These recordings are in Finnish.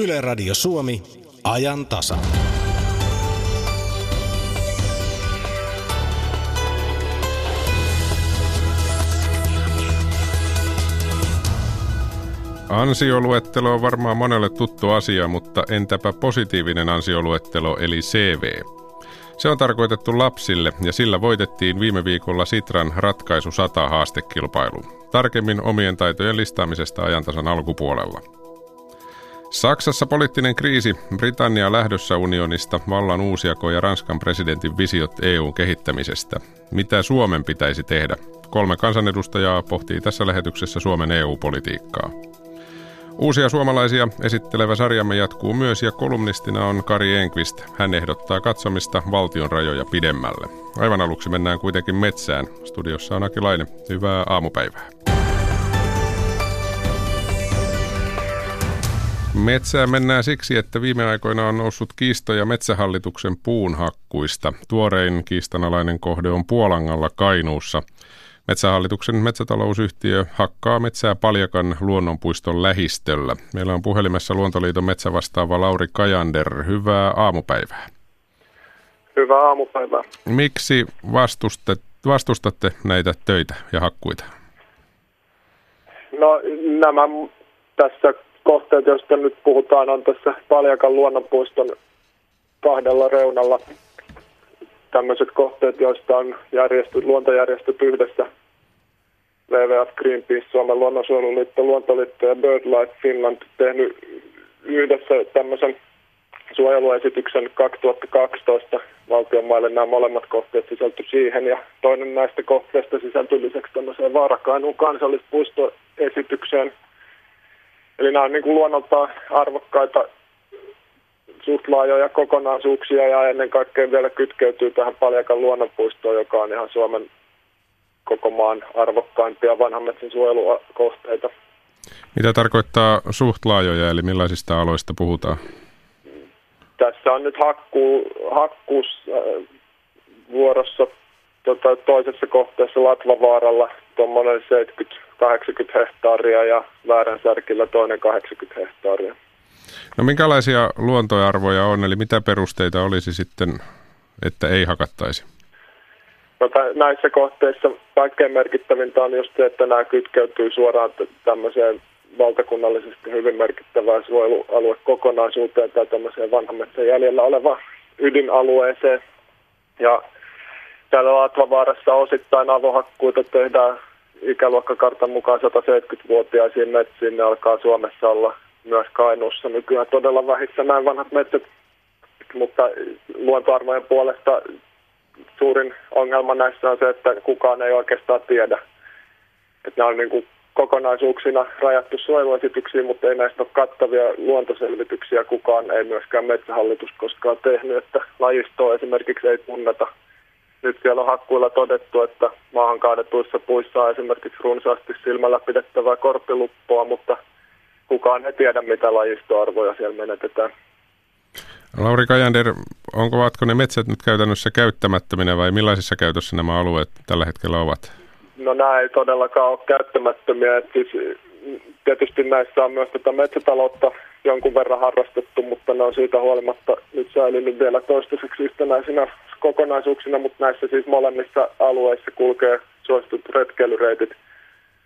Yle Radio Suomi, ajan tasa. Ansioluettelo on varmaan monelle tuttu asia, mutta entäpä positiivinen ansioluettelo eli CV? Se on tarkoitettu lapsille ja sillä voitettiin viime viikolla Sitran ratkaisu 100 haastekilpailu. Tarkemmin omien taitojen listaamisesta ajantasan alkupuolella. Saksassa poliittinen kriisi, Britannia lähdössä unionista, vallan uusjako ja Ranskan presidentin visiot EUn kehittämisestä. Mitä Suomen pitäisi tehdä? Kolme kansanedustajaa pohtii tässä lähetyksessä Suomen EU-politiikkaa. Uusia suomalaisia esittelevä sarjamme jatkuu myös ja kolumnistina on Kari Enqvist. Hän ehdottaa katsomista valtion rajoja pidemmälle. Aivan aluksi mennään kuitenkin metsään. Studiossa on Akilainen. Hyvää aamupäivää. Metsään mennään siksi, että viime aikoina on noussut kiistoja metsähallituksen puunhakkuista. Tuorein kiistanalainen kohde on Puolangalla Kainuussa – Metsähallituksen metsätalousyhtiö hakkaa metsää Paljakan luonnonpuiston lähistöllä. Meillä on puhelimessa Luontoliiton metsävastaava Lauri Kajander. Hyvää aamupäivää. Hyvää aamupäivää. Miksi vastustatte, vastustatte näitä töitä ja hakkuita? No nämä tässä kohteet, joista nyt puhutaan, on tässä Paljakan luonnonpuiston kahdella reunalla. Tämmöiset kohteet, joista on järjestöt, luontojärjestöt yhdessä. WWF, Greenpeace, Suomen luonnonsuojeluliitto, Luontoliitto ja BirdLife Finland tehnyt yhdessä tämmöisen suojeluesityksen 2012 valtion maille. Nämä molemmat kohteet sisältyi siihen ja toinen näistä kohteista sisältyi lisäksi tämmöiseen Vaarakainuun kansallispuistoesitykseen. Eli nämä on niin kuin luonnoltaan arvokkaita suht laajoja kokonaisuuksia ja ennen kaikkea vielä kytkeytyy tähän Paljakan luonnonpuistoon, joka on ihan Suomen koko maan arvokkaimpia vanhan metsän suojelukohteita. Mitä tarkoittaa suht laajoja, eli millaisista aloista puhutaan? Tässä on nyt hakku, hakkuus äh, vuorossa tota, toisessa kohteessa Latvavaaralla tuommoinen 70-80 hehtaaria ja Vääränsärkillä toinen 80 hehtaaria. No minkälaisia luontoarvoja on, eli mitä perusteita olisi sitten, että ei hakattaisi? No, näissä kohteissa kaikkein merkittävintä on just se, että nämä kytkeytyy suoraan tämmöiseen valtakunnallisesti hyvin merkittävään suojelualuekokonaisuuteen tai tämmöiseen vanhan metsän jäljellä olevaan ydinalueeseen. Ja täällä Latvavaarassa osittain avohakkuita tehdään ikäluokkakartan mukaan 170-vuotiaisiin metsiin. Ne alkaa Suomessa olla myös Kainuussa nykyään todella vähissä näin vanhat metsät, mutta luontoarvojen puolesta suurin ongelma näissä on se, että kukaan ei oikeastaan tiedä. Että nämä on niin kuin kokonaisuuksina rajattu suojeluesityksiin, mutta ei näistä ole kattavia luontoselvityksiä. Kukaan ei myöskään metsähallitus koskaan tehnyt, että lajistoa esimerkiksi ei tunneta. Nyt siellä on hakkuilla todettu, että maahan kaadetuissa puissa on esimerkiksi runsaasti silmällä pidettävää korpiluppoa, mutta – kukaan ei tiedä, mitä lajistoarvoja siellä menetetään. Lauri Kajander, onko vatko ne metsät nyt käytännössä käyttämättöminä vai millaisissa käytössä nämä alueet tällä hetkellä ovat? No nämä ei todellakaan ole käyttämättömiä. Et siis, tietysti näissä on myös tätä metsätaloutta jonkun verran harrastettu, mutta ne on siitä huolimatta nyt säilynyt vielä toistaiseksi yhtenäisinä kokonaisuuksina, mutta näissä siis molemmissa alueissa kulkee suositut retkeilyreitit –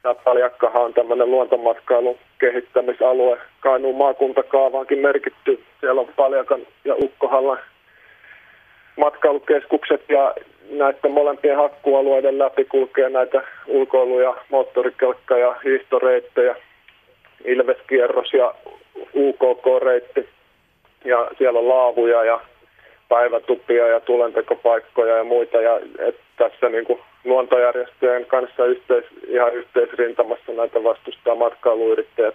Tämä Paljakkahan on tämmöinen luontomatkailun kehittämisalue. Kainuun maakuntakaavaankin merkitty. Siellä on Paljakan ja Ukkohallan matkailukeskukset ja näiden molempien hakkualueiden läpi kulkee näitä ulkoiluja, moottorikelkka- ja hiihtoreittejä, Ilveskierros ja UKK-reitti. Ja siellä on laavuja ja päivätupia ja tulentekopaikkoja ja muita. Ja et tässä niin kuin luontojärjestöjen kanssa yhteis, ihan yhteisrintamassa näitä vastustaa matkailuyrittäjät,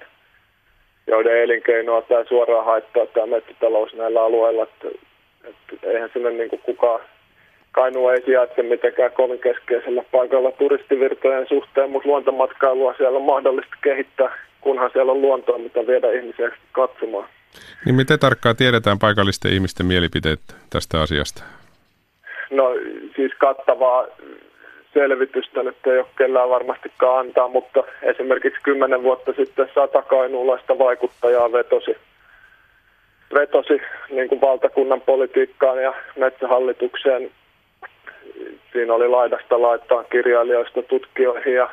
joiden elinkeinoa tämä suoraan haittaa tämä metsätalous näillä alueilla. Että, että eihän sinne niin kuin kukaan Kainua ei sijaitse mitenkään kovin keskeisellä paikalla turistivirtojen suhteen, mutta luontomatkailua siellä on mahdollista kehittää, kunhan siellä on luontoa, mitä viedä ihmisiä katsomaan. Niin miten tarkkaan tiedetään paikallisten ihmisten mielipiteet tästä asiasta? No siis kattavaa selvitystä nyt ei ole kellään varmastikaan antaa, mutta esimerkiksi kymmenen vuotta sitten sata kainuulaista vaikuttajaa vetosi vetosi niin kuin valtakunnan politiikkaan ja metsähallitukseen. Siinä oli laidasta laittaa kirjailijoista tutkijoihin ja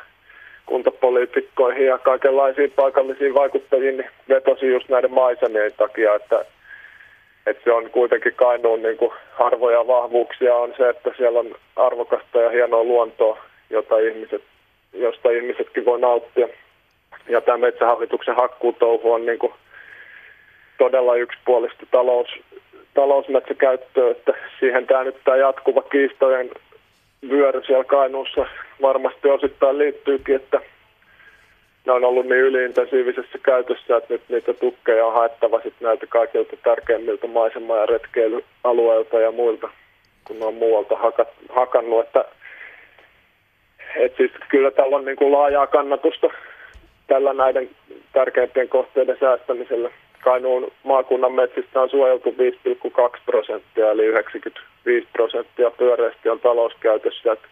kuntapoliitikkoihin ja kaikenlaisiin paikallisiin vaikuttajiin, niin vetosi just näiden maisemien takia, että, että se on kuitenkin Kainuun niin kuin harvoja vahvuuksia on se, että siellä on arvokasta ja hienoa luontoa, jota ihmiset, josta ihmisetkin voi nauttia. Ja tämä metsähallituksen hakkuutouhu on niin kuin todella yksipuolista talous, talousmetsäkäyttöä, että siihen tämä nyt tämä jatkuva kiistojen vyöry siellä Kainuussa varmasti osittain liittyykin, että ne on ollut niin yliintensiivisessä käytössä, että nyt niitä tukkeja on haettava sitten näiltä kaikilta tärkeimmiltä maisema- ja retkeilyalueilta ja muilta, kun ne on muualta hakat, hakannut. Että, et siis kyllä tällä on niin kuin laajaa kannatusta tällä näiden tärkeimpien kohteiden säästämisellä. Kainuun maakunnan metsistä on suojeltu 5,2 prosenttia, eli 95 prosenttia pyöreästi on talouskäytössä. Että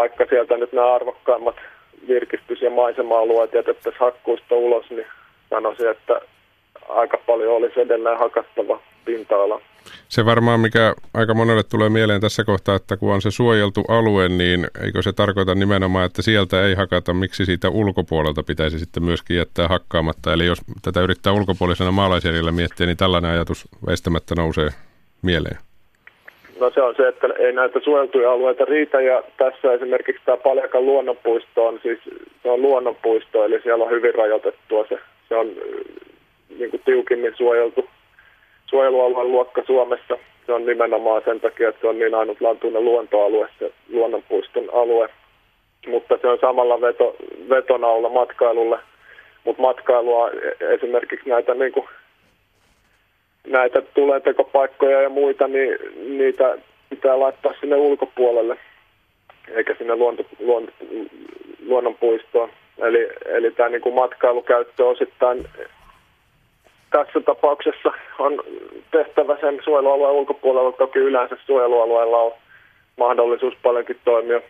vaikka sieltä nyt nämä arvokkaimmat virkistys- ja maisema-alueet jätettäisiin hakkuista ulos, niin sanoisin, että aika paljon olisi edelleen hakattava pinta-ala. Se varmaan, mikä aika monelle tulee mieleen tässä kohtaa, että kun on se suojeltu alue, niin eikö se tarkoita nimenomaan, että sieltä ei hakata, miksi siitä ulkopuolelta pitäisi sitten myöskin jättää hakkaamatta. Eli jos tätä yrittää ulkopuolisena maalaisjärjellä miettiä, niin tällainen ajatus väistämättä nousee mieleen. No se on se, että ei näitä suojeltuja alueita riitä ja tässä esimerkiksi tämä Paljakan luonnonpuisto on siis se on luonnonpuisto, eli siellä on hyvin rajoitettua se. Se on niin kuin tiukimmin suojeltu suojelualueen luokka Suomessa. Se on nimenomaan sen takia, että se on niin ainutlaatuinen luontoalue, se luonnonpuiston alue. Mutta se on samalla veto, vetonaula matkailulle. Mutta matkailua e-, esimerkiksi näitä niin kuin näitä tuletekopaikkoja ja muita, niin niitä pitää laittaa sinne ulkopuolelle, eikä sinne luonto, luonto, luonnonpuistoon. Eli, eli tämä niin kuin matkailukäyttö osittain tässä tapauksessa on tehtävä sen suojelualueen ulkopuolella. Toki yleensä suojelualueella on mahdollisuus paljonkin toimia,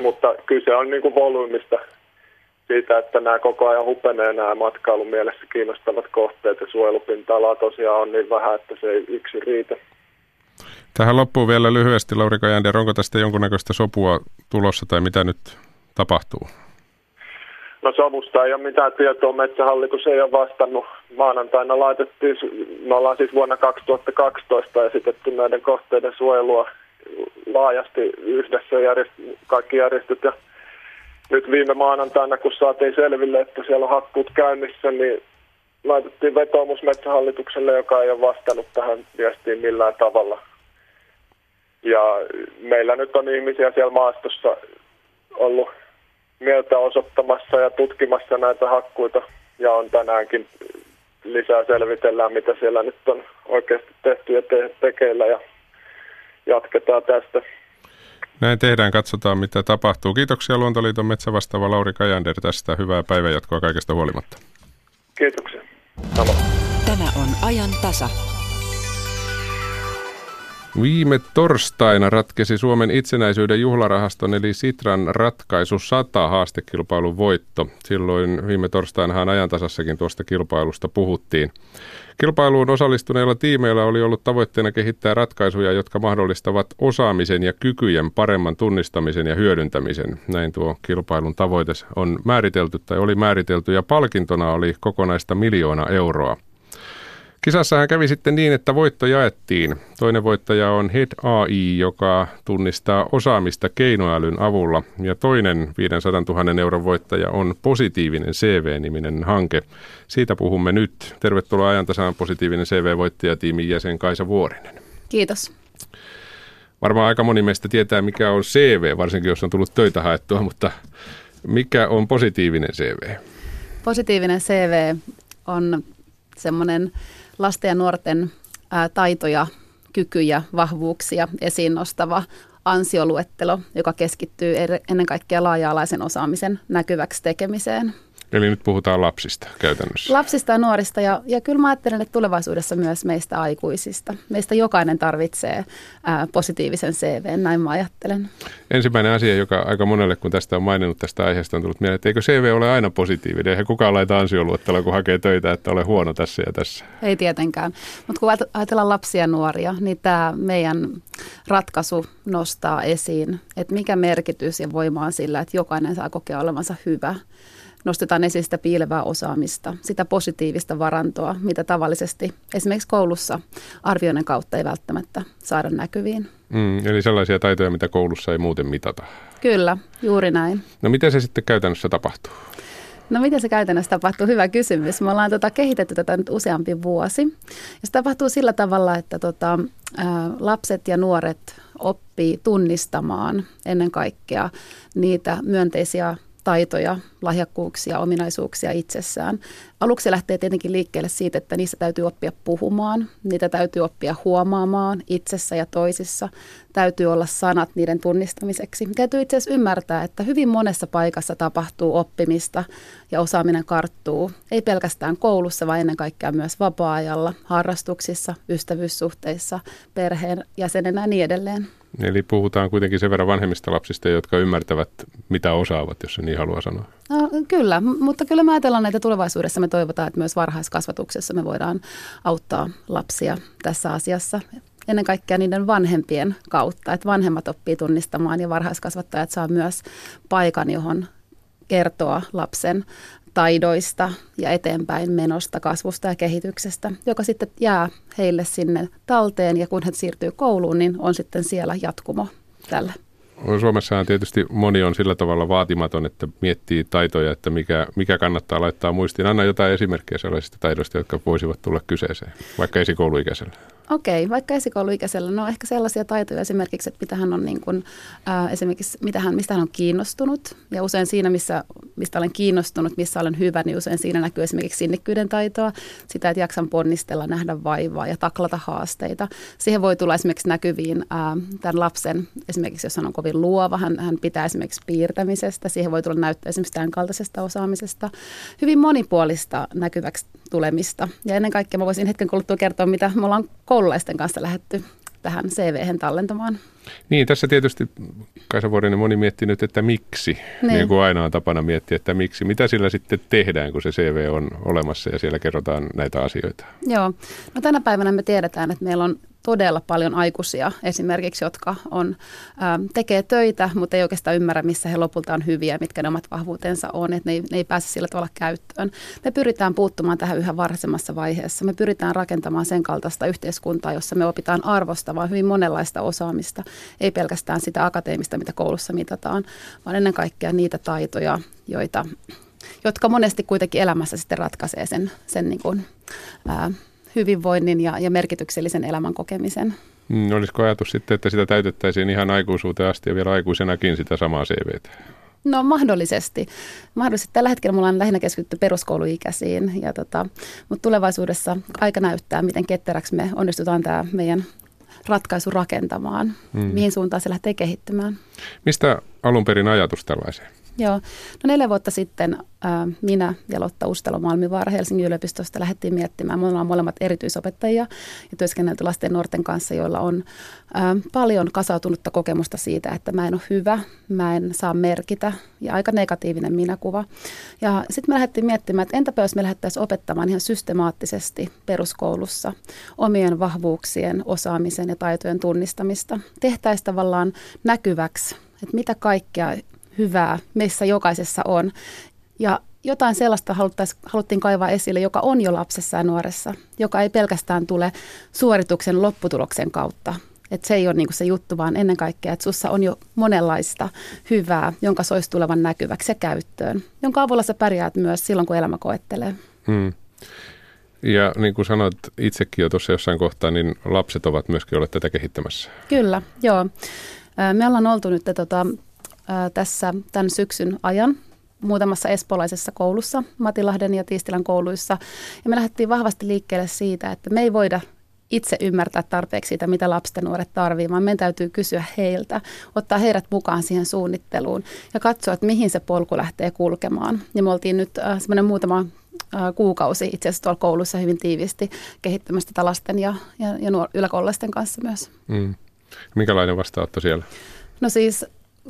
mutta kyse on niin kuin volyymista siitä, että nämä koko ajan hupenee nämä matkailun mielessä kiinnostavat kohteet ja suojelupinta-alaa tosiaan on niin vähän, että se ei yksi riitä. Tähän loppuu vielä lyhyesti, Lauri Kajander, onko tästä jonkunnäköistä sopua tulossa tai mitä nyt tapahtuu? No sovusta ei ole mitään tietoa, Metsähallitus ei ole vastannut. Maanantaina laitettiin, me ollaan siis vuonna 2012 esitetty näiden kohteiden suojelua laajasti yhdessä järjest, kaikki järjestöt ja nyt viime maanantaina, kun saatiin selville, että siellä on hakkuut käynnissä, niin laitettiin vetoomus Metsähallitukselle, joka ei ole vastannut tähän viestiin millään tavalla. Ja meillä nyt on ihmisiä siellä maastossa ollut mieltä osoittamassa ja tutkimassa näitä hakkuita ja on tänäänkin lisää selvitellään, mitä siellä nyt on oikeasti tehty ja te- tekeillä ja jatketaan tästä. Näin tehdään, katsotaan mitä tapahtuu. Kiitoksia Luontoliiton metsävastaava Lauri Kajander tästä. Hyvää päivänjatkoa kaikesta huolimatta. Kiitoksia. Tämä on ajan tasa. Viime torstaina ratkesi Suomen itsenäisyyden juhlarahaston eli Sitran ratkaisu 100 haastekilpailun voitto. Silloin viime torstainahan ajantasassakin tuosta kilpailusta puhuttiin. Kilpailuun osallistuneilla tiimeillä oli ollut tavoitteena kehittää ratkaisuja, jotka mahdollistavat osaamisen ja kykyjen paremman tunnistamisen ja hyödyntämisen. Näin tuo kilpailun tavoite on määritelty tai oli määritelty ja palkintona oli kokonaista miljoona euroa. Kisassahan kävi sitten niin, että voitto jaettiin. Toinen voittaja on Head AI, joka tunnistaa osaamista keinoälyn avulla. Ja toinen 500 000 euron voittaja on Positiivinen CV-niminen hanke. Siitä puhumme nyt. Tervetuloa ajantasaan Positiivinen CV-voittajatiimin jäsen Kaisa Vuorinen. Kiitos. Varmaan aika moni meistä tietää, mikä on CV, varsinkin jos on tullut töitä haettua, mutta mikä on positiivinen CV? Positiivinen CV on semmoinen lasten ja nuorten ää, taitoja, kykyjä, vahvuuksia esiin nostava ansioluettelo, joka keskittyy ennen kaikkea laaja-alaisen osaamisen näkyväksi tekemiseen. Eli nyt puhutaan lapsista käytännössä. Lapsista ja nuorista ja, ja kyllä mä ajattelen, että tulevaisuudessa myös meistä aikuisista. Meistä jokainen tarvitsee ää, positiivisen CV, näin mä ajattelen. Ensimmäinen asia, joka aika monelle, kun tästä on maininnut tästä aiheesta, on tullut mieleen, että eikö CV ole aina positiivinen? Eihän kukaan laita ansioluettelua, kun hakee töitä, että ole huono tässä ja tässä. Ei tietenkään. Mutta kun ajatellaan lapsia ja nuoria, niin tämä meidän ratkaisu nostaa esiin, että mikä merkitys ja voima on sillä, että jokainen saa kokea olevansa hyvä – nostetaan esiin sitä piilevää osaamista, sitä positiivista varantoa, mitä tavallisesti esimerkiksi koulussa arvioinnin kautta ei välttämättä saada näkyviin. Mm, eli sellaisia taitoja, mitä koulussa ei muuten mitata. Kyllä, juuri näin. No miten se sitten käytännössä tapahtuu? No miten se käytännössä tapahtuu? Hyvä kysymys. Me ollaan tota, kehitetty tätä nyt useampi vuosi. Ja se tapahtuu sillä tavalla, että tota, ä, lapset ja nuoret oppii tunnistamaan ennen kaikkea niitä myönteisiä taitoja, lahjakkuuksia, ominaisuuksia itsessään. Aluksi lähtee tietenkin liikkeelle siitä, että niissä täytyy oppia puhumaan, niitä täytyy oppia huomaamaan itsessä ja toisissa. Täytyy olla sanat niiden tunnistamiseksi. Täytyy itse asiassa ymmärtää, että hyvin monessa paikassa tapahtuu oppimista ja osaaminen karttuu. Ei pelkästään koulussa, vaan ennen kaikkea myös vapaa-ajalla, harrastuksissa, ystävyyssuhteissa, perheen jäsenenä ja niin edelleen. Eli puhutaan kuitenkin sen verran vanhemmista lapsista, jotka ymmärtävät, mitä osaavat, jos se niin haluaa sanoa. No, kyllä, mutta kyllä me ajatellaan, että tulevaisuudessa me toivotaan, että myös varhaiskasvatuksessa me voidaan auttaa lapsia tässä asiassa. Ennen kaikkea niiden vanhempien kautta, että vanhemmat oppii tunnistamaan ja varhaiskasvattajat saa myös paikan, johon kertoa lapsen taidoista ja eteenpäin menosta, kasvusta ja kehityksestä, joka sitten jää heille sinne talteen ja kun he siirtyy kouluun, niin on sitten siellä jatkumo tällä. Suomessahan tietysti moni on sillä tavalla vaatimaton, että miettii taitoja, että mikä, mikä kannattaa laittaa muistiin. Anna jotain esimerkkejä sellaisista taidoista, jotka voisivat tulla kyseeseen, vaikka esikouluikäisellä. Okei, vaikka esikouluikäisellä, no ehkä sellaisia taitoja esimerkiksi, että mitä hän on niin kuin, äh, esimerkiksi mitä hän, mistä hän on kiinnostunut. Ja usein siinä, missä, mistä olen kiinnostunut, missä olen hyvä, niin usein siinä näkyy esimerkiksi sinnikkyyden taitoa, sitä, että jaksan ponnistella, nähdä vaivaa ja taklata haasteita. Siihen voi tulla esimerkiksi näkyviin äh, tämän lapsen, esimerkiksi jos hän on kovin luova, hän, hän pitää esimerkiksi piirtämisestä, siihen voi tulla näyttää esimerkiksi tämän kaltaisesta osaamisesta. Hyvin monipuolista näkyväksi tulemista. Ja ennen kaikkea mä voisin hetken kuluttua kertoa, mitä me ollaan koululaisten kanssa lähetty tähän cv tallentamaan. Niin, tässä tietysti Kaisa Vuorinen moni miettii nyt, että miksi, niin. niin kuin aina on tapana miettiä, että miksi. Mitä sillä sitten tehdään, kun se CV on olemassa ja siellä kerrotaan näitä asioita? Joo, no tänä päivänä me tiedetään, että meillä on todella paljon aikuisia esimerkiksi, jotka on, ä, ähm, tekee töitä, mutta ei oikeastaan ymmärrä, missä he lopulta on hyviä, mitkä ne omat vahvuutensa on, että ne ei, ne ei pääse sillä tavalla käyttöön. Me pyritään puuttumaan tähän yhä varhaisemmassa vaiheessa. Me pyritään rakentamaan sen kaltaista yhteiskuntaa, jossa me opitaan arvostamaan hyvin monenlaista osaamista, ei pelkästään sitä akateemista, mitä koulussa mitataan, vaan ennen kaikkea niitä taitoja, joita jotka monesti kuitenkin elämässä sitten ratkaisee sen, sen niin kuin, ää, hyvinvoinnin ja, ja merkityksellisen elämän kokemisen. Mm, olisiko ajatus sitten, että sitä täytettäisiin ihan aikuisuuteen asti ja vielä aikuisenakin sitä samaa CVtä? No mahdollisesti. mahdollisesti. Tällä hetkellä mulla on lähinnä keskitytty peruskouluikäisiin, ja tota, mutta tulevaisuudessa aika näyttää, miten ketteräksi me onnistutaan tämä meidän ratkaisu rakentamaan, mm. mihin suuntaan se lähtee kehittymään. Mistä alun perin ajatus tällaiseen? Joo, no neljä vuotta sitten ää, minä ja Lotta Ustelo Malmivaara Helsingin yliopistosta lähdettiin miettimään. Me ollaan molemmat erityisopettajia ja työskennelty lasten ja nuorten kanssa, joilla on ää, paljon kasautunutta kokemusta siitä, että mä en ole hyvä, mä en saa merkitä ja aika negatiivinen minäkuva. Ja sitten me lähdettiin miettimään, että entäpä jos me lähdettäisiin opettamaan ihan systemaattisesti peruskoulussa omien vahvuuksien, osaamisen ja taitojen tunnistamista. Tehtäisiin tavallaan näkyväksi, että mitä kaikkea hyvää meissä jokaisessa on. Ja jotain sellaista haluttiin kaivaa esille, joka on jo lapsessa ja nuoressa, joka ei pelkästään tule suorituksen lopputuloksen kautta. Että se ei ole niinku se juttu, vaan ennen kaikkea, että sussa on jo monenlaista hyvää, jonka soisi tulevan näkyväksi ja käyttöön, jonka avulla sä pärjäät myös silloin, kun elämä koettelee. Hmm. Ja niin kuin sanoit itsekin jo tuossa jossain kohtaa, niin lapset ovat myöskin olleet tätä kehittämässä. Kyllä, joo. Me ollaan oltu nyt tota, tässä tämän syksyn ajan muutamassa espoolaisessa koulussa, Matilahden ja Tiistilän kouluissa. Ja me lähdettiin vahvasti liikkeelle siitä, että me ei voida itse ymmärtää tarpeeksi sitä, mitä lapset ja nuoret tarvitsevat, vaan meidän täytyy kysyä heiltä, ottaa heidät mukaan siihen suunnitteluun ja katsoa, että mihin se polku lähtee kulkemaan. Ja me oltiin nyt äh, semmoinen muutama äh, kuukausi itse asiassa tuolla koulussa hyvin tiivisti kehittämästä tätä lasten ja, ja, ja nuor- yläkoululaisten kanssa myös. Mm. Minkälainen vastaanotto siellä? No siis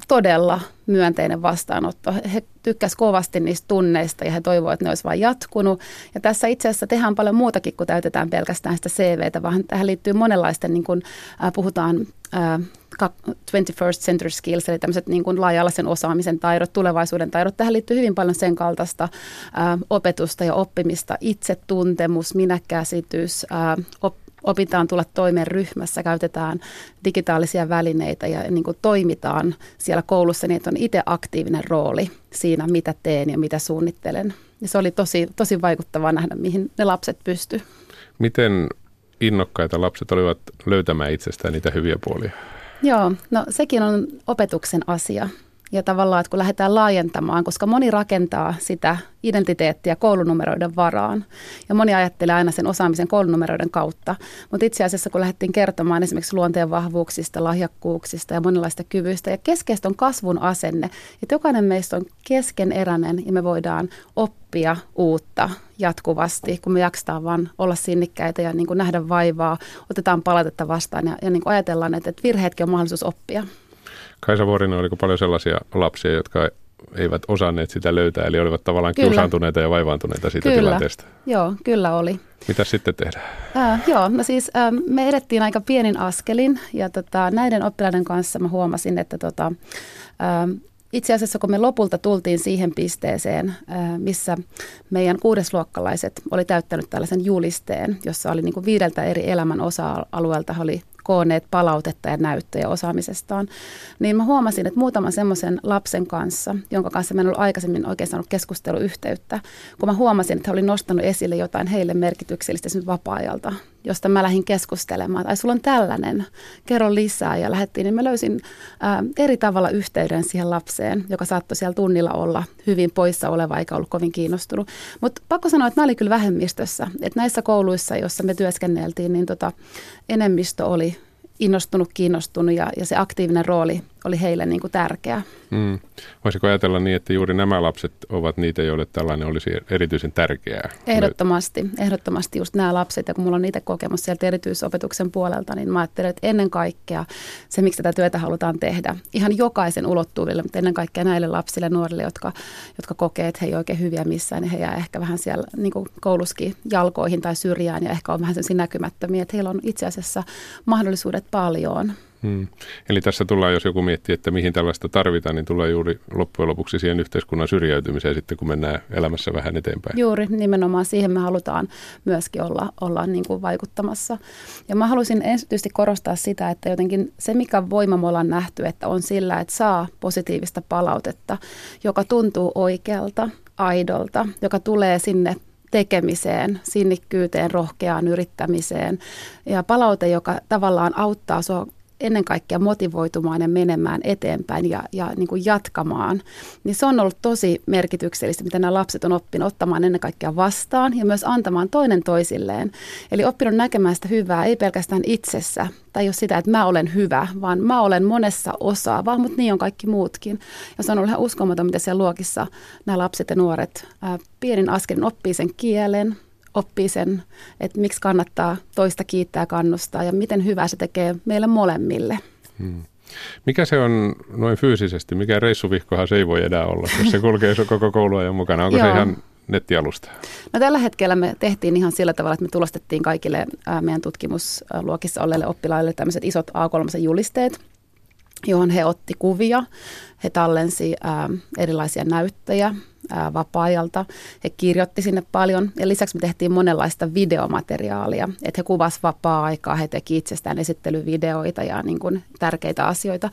todella myönteinen vastaanotto. He tykkäsivät kovasti niistä tunneista ja he toivoivat, että ne olisi vain jatkunut. Ja tässä itse asiassa tehdään paljon muutakin kuin täytetään pelkästään sitä CVtä, vaan tähän liittyy monenlaisten, niin kuin äh, puhutaan äh, 21st century skills, eli tämmöiset niin kuin laaja-alaisen osaamisen taidot, tulevaisuuden taidot. Tähän liittyy hyvin paljon sen kaltaista äh, opetusta ja oppimista, itsetuntemus, minäkäsitys, äh, op, opitaan tulla toimeen ryhmässä, käytetään digitaalisia välineitä ja niin kuin toimitaan siellä koulussa niin, että on itse aktiivinen rooli siinä, mitä teen ja mitä suunnittelen. Ja se oli tosi, tosi vaikuttavaa nähdä, mihin ne lapset pysty. Miten innokkaita lapset olivat löytämään itsestään niitä hyviä puolia? Joo, no sekin on opetuksen asia. Ja tavallaan, että kun lähdetään laajentamaan, koska moni rakentaa sitä identiteettiä koulunumeroiden varaan. Ja moni ajattelee aina sen osaamisen koulunumeroiden kautta. Mutta itse asiassa, kun lähdettiin kertomaan esimerkiksi luonteen vahvuuksista, lahjakkuuksista ja monenlaista kyvyistä, ja keskeistä on kasvun asenne, että jokainen meistä on keskeneräinen ja me voidaan oppia uutta jatkuvasti, kun me jaksetaan vaan olla sinnikkäitä ja niin kuin nähdä vaivaa, otetaan palautetta vastaan ja, ja niin kuin ajatellaan, että, että virheetkin on mahdollisuus oppia. Kaisa Vuorinen, oliko paljon sellaisia lapsia, jotka eivät osanneet sitä löytää, eli olivat tavallaan kyllä. kiusaantuneita ja vaivaantuneita siitä kyllä. tilanteesta? Joo, kyllä oli. Mitä sitten tehdään? Äh, joo, no siis äh, me edettiin aika pienin askelin ja tota, näiden oppilaiden kanssa mä huomasin, että tota, äh, itse asiassa kun me lopulta tultiin siihen pisteeseen, missä meidän kuudesluokkalaiset oli täyttänyt tällaisen julisteen, jossa oli niin kuin viideltä eri elämän osa-alueelta oli kooneet palautetta ja näyttöjä osaamisestaan, niin mä huomasin, että muutaman semmoisen lapsen kanssa, jonka kanssa mä en ollut aikaisemmin oikein saanut keskusteluyhteyttä, kun mä huomasin, että he oli nostanut esille jotain heille merkityksellistä vapaa-ajalta, josta mä lähdin keskustelemaan. Tai sulla on tällainen, kerro lisää. Ja lähdettiin, niin mä löysin ää, eri tavalla yhteyden siihen lapseen, joka saattoi siellä tunnilla olla hyvin poissa oleva eikä ollut kovin kiinnostunut. Mutta pakko sanoa, että mä olin kyllä vähemmistössä. Että näissä kouluissa, joissa me työskenneltiin, niin tota, enemmistö oli innostunut, kiinnostunut ja, ja se aktiivinen rooli oli heille niin kuin tärkeä. Mm. Voisiko ajatella niin, että juuri nämä lapset ovat niitä, joille tällainen olisi erityisen tärkeää? Ehdottomasti, ehdottomasti just nämä lapset, ja kun mulla on niitä kokemus sieltä erityisopetuksen puolelta, niin mä ajattelen, että ennen kaikkea se, miksi tätä työtä halutaan tehdä, ihan jokaisen ulottuville, mutta ennen kaikkea näille lapsille ja nuorille, jotka, jotka kokee, että he ei oikein hyviä missään, niin he jää ehkä vähän siellä niin kuin kouluskin jalkoihin tai syrjään, ja ehkä on vähän sellaisia näkymättömiä, että heillä on itse asiassa mahdollisuudet paljon. Hmm. Eli tässä tullaan, jos joku miettii, että mihin tällaista tarvitaan, niin tulee juuri loppujen lopuksi siihen yhteiskunnan syrjäytymiseen sitten, kun mennään elämässä vähän eteenpäin. Juuri, nimenomaan siihen me halutaan myöskin olla, olla niin kuin vaikuttamassa. Ja mä haluaisin ensityisesti korostaa sitä, että jotenkin se, mikä voima me ollaan nähty, että on sillä, että saa positiivista palautetta, joka tuntuu oikealta, aidolta, joka tulee sinne tekemiseen, sinnikkyyteen, rohkeaan yrittämiseen ja palaute, joka tavallaan auttaa sinua ennen kaikkea motivoitumaan ja menemään eteenpäin ja, ja niin kuin jatkamaan, niin se on ollut tosi merkityksellistä, mitä nämä lapset on oppinut ottamaan ennen kaikkea vastaan ja myös antamaan toinen toisilleen. Eli oppinut näkemään sitä hyvää ei pelkästään itsessä tai jos sitä, että mä olen hyvä, vaan mä olen monessa osaava, mutta niin on kaikki muutkin. Ja se on ollut ihan uskomaton, miten siellä luokissa nämä lapset ja nuoret ää, pienin askelin oppii sen kielen, oppii sen, että miksi kannattaa toista kiittää ja kannustaa ja miten hyvää se tekee meille molemmille. Hmm. Mikä se on noin fyysisesti? Mikä reissuvihkohan se ei voi enää olla, jos se kulkee se koko kouluajan mukana? Onko se ihan nettialusta? No tällä hetkellä me tehtiin ihan sillä tavalla, että me tulostettiin kaikille meidän tutkimusluokissa olleille oppilaille tämmöiset isot A3-julisteet, johon he otti kuvia, he tallensi erilaisia näyttöjä, vapaa-ajalta. He kirjoitti sinne paljon ja lisäksi me tehtiin monenlaista videomateriaalia, että he kuvasivat vapaa-aikaa, he teki itsestään esittelyvideoita ja niin kuin tärkeitä asioita.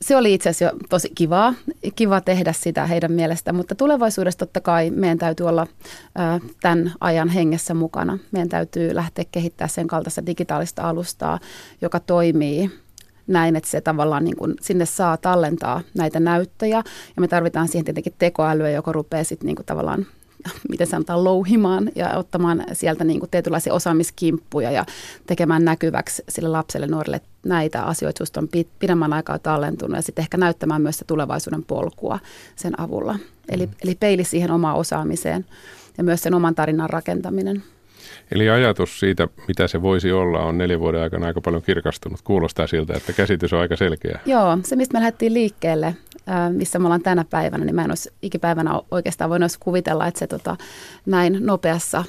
Se oli itse asiassa jo tosi kivaa, kiva tehdä sitä heidän mielestään, mutta tulevaisuudessa totta kai meidän täytyy olla tämän ajan hengessä mukana. Meidän täytyy lähteä kehittämään sen kaltaista digitaalista alustaa, joka toimii näin, että se tavallaan niin kuin sinne saa tallentaa näitä näyttöjä. Ja me tarvitaan siihen tietenkin tekoälyä, joka rupeaa sitten niin kuin tavallaan miten sanotaan, louhimaan ja ottamaan sieltä niin kuin tietynlaisia osaamiskimppuja ja tekemään näkyväksi sille lapselle, nuorille näitä asioita just on pidemmän aikaa tallentunut ja sitten ehkä näyttämään myös se tulevaisuuden polkua sen avulla. Eli, mm. eli peili siihen omaan osaamiseen ja myös sen oman tarinan rakentaminen. Eli ajatus siitä, mitä se voisi olla, on neljän vuoden aikana aika paljon kirkastunut. Kuulostaa siltä, että käsitys on aika selkeä. Joo, se mistä me lähdettiin liikkeelle, missä me ollaan tänä päivänä, niin mä en olisi ikipäivänä oikeastaan voinut kuvitella, että se tota, näin nopeassa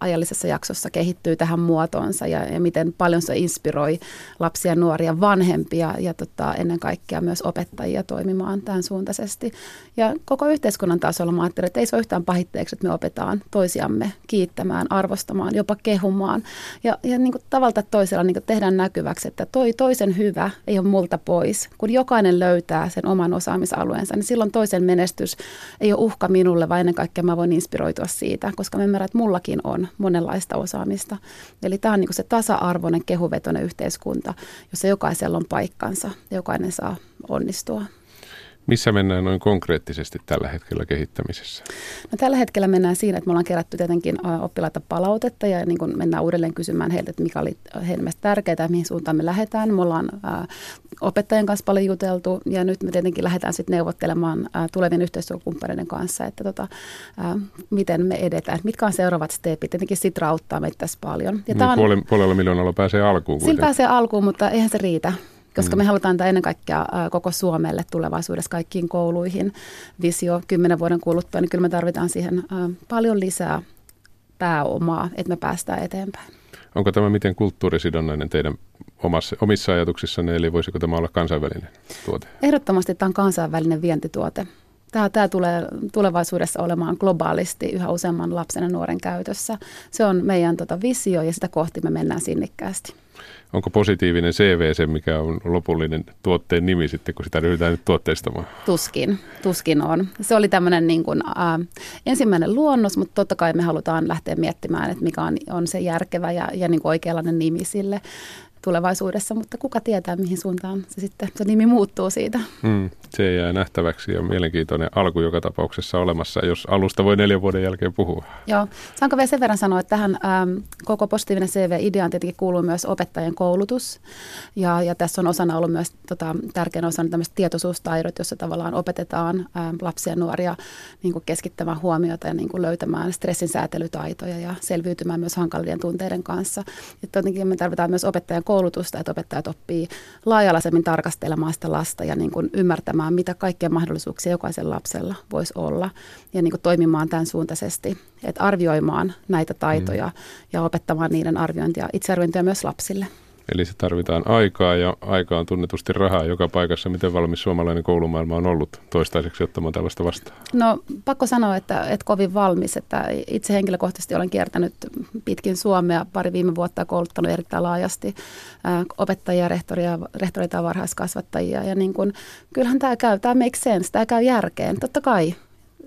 ajallisessa jaksossa kehittyy tähän muotoonsa ja, ja miten paljon se inspiroi lapsia, nuoria, vanhempia ja tota, ennen kaikkea myös opettajia toimimaan tämän suuntaisesti. Ja koko yhteiskunnan tasolla mä ajattelin, että ei se ole yhtään pahitteeksi, että me opetaan toisiamme kiittämään, arvostamaan, jopa kehumaan. Ja, ja niin kuin tavalla toisella niin kuin tehdään näkyväksi, että toi toisen hyvä ei ole multa pois. Kun jokainen löytää sen oman osaamisalueensa, niin silloin toisen menestys ei ole uhka minulle, vaan ennen kaikkea mä voin inspiroitua siitä, koska mä ymmärrän, että mullakin on monenlaista osaamista. Eli tämä on niin se tasa-arvoinen, kehuvetoinen yhteiskunta, jossa jokaisella on paikkansa ja jokainen saa onnistua. Missä mennään noin konkreettisesti tällä hetkellä kehittämisessä? No, tällä hetkellä mennään siinä, että me ollaan kerätty tietenkin oppilaita palautetta ja niin kun mennään uudelleen kysymään heiltä, että mikä oli heidän mielestä tärkeää ja mihin suuntaan me lähdetään. Me ollaan opettajien kanssa paljon juteltu ja nyt me tietenkin lähdetään sitten neuvottelemaan tulevien yhteistyökumppaneiden kanssa, että tota, miten me edetään, mitkä on seuraavat stepit. Tietenkin Sitra auttaa meitä tässä paljon. Ja niin, on, puolella, miljoonalla pääsee alkuun. Sillä pääsee alkuun, mutta eihän se riitä koska mm. me halutaan antaa ennen kaikkea koko Suomelle tulevaisuudessa kaikkiin kouluihin visio kymmenen vuoden kuluttua, niin kyllä me tarvitaan siihen paljon lisää pääomaa, että me päästään eteenpäin. Onko tämä miten kulttuurisidonnainen teidän omassa, omissa ajatuksissanne, eli voisiko tämä olla kansainvälinen tuote? Ehdottomasti tämä on kansainvälinen vientituote. Tämä, tämä tulee tulevaisuudessa olemaan globaalisti yhä useamman lapsen ja nuoren käytössä. Se on meidän tota, visio ja sitä kohti me mennään sinnikkäästi onko positiivinen CV se, mikä on lopullinen tuotteen nimi sitten, kun sitä ryhdytään nyt tuotteistamaan? Tuskin, tuskin on. Se oli tämmöinen niin kuin, äh, ensimmäinen luonnos, mutta totta kai me halutaan lähteä miettimään, että mikä on, on se järkevä ja, ja niin kuin oikeanlainen nimi sille tulevaisuudessa, mutta kuka tietää, mihin suuntaan se sitten se nimi muuttuu siitä. Mm, se jää nähtäväksi ja mielenkiintoinen alku joka tapauksessa olemassa, jos alusta voi neljän vuoden jälkeen puhua. Joo, saanko vielä sen verran sanoa, että tähän äm, koko positiivinen CV-ideaan tietenkin kuuluu myös opettajien koulutus ja, ja tässä on osana ollut myös tota, tärkeänä osana tämmöiset tietoisuustaidot, jossa tavallaan opetetaan äm, lapsia ja nuoria niin kuin keskittämään huomiota ja niin kuin löytämään stressin säätelytaitoja ja selviytymään myös hankalien tunteiden kanssa. Ja tietenkin me tarvitaan myös opettajan koulutusta, että opettajat oppii laajalaisemmin tarkastelemaan sitä lasta ja niin kuin ymmärtämään, mitä kaikkia mahdollisuuksia jokaisella lapsella voisi olla ja niin kuin toimimaan tämän suuntaisesti, että arvioimaan näitä taitoja mm. ja opettamaan niiden arviointia, itsearviointia myös lapsille. Eli se tarvitaan aikaa ja aika on tunnetusti rahaa joka paikassa. Miten valmis suomalainen koulumaailma on ollut toistaiseksi ottamaan tällaista vastaan? No pakko sanoa, että, että kovin valmis. Että itse henkilökohtaisesti olen kiertänyt pitkin Suomea pari viime vuotta kouluttanut erittäin laajasti opettajia, rehtoria, rehtoreita ja varhaiskasvattajia. Ja niin kun, kyllähän tämä käy, tämä makes sense, tämä käy järkeen. Totta kai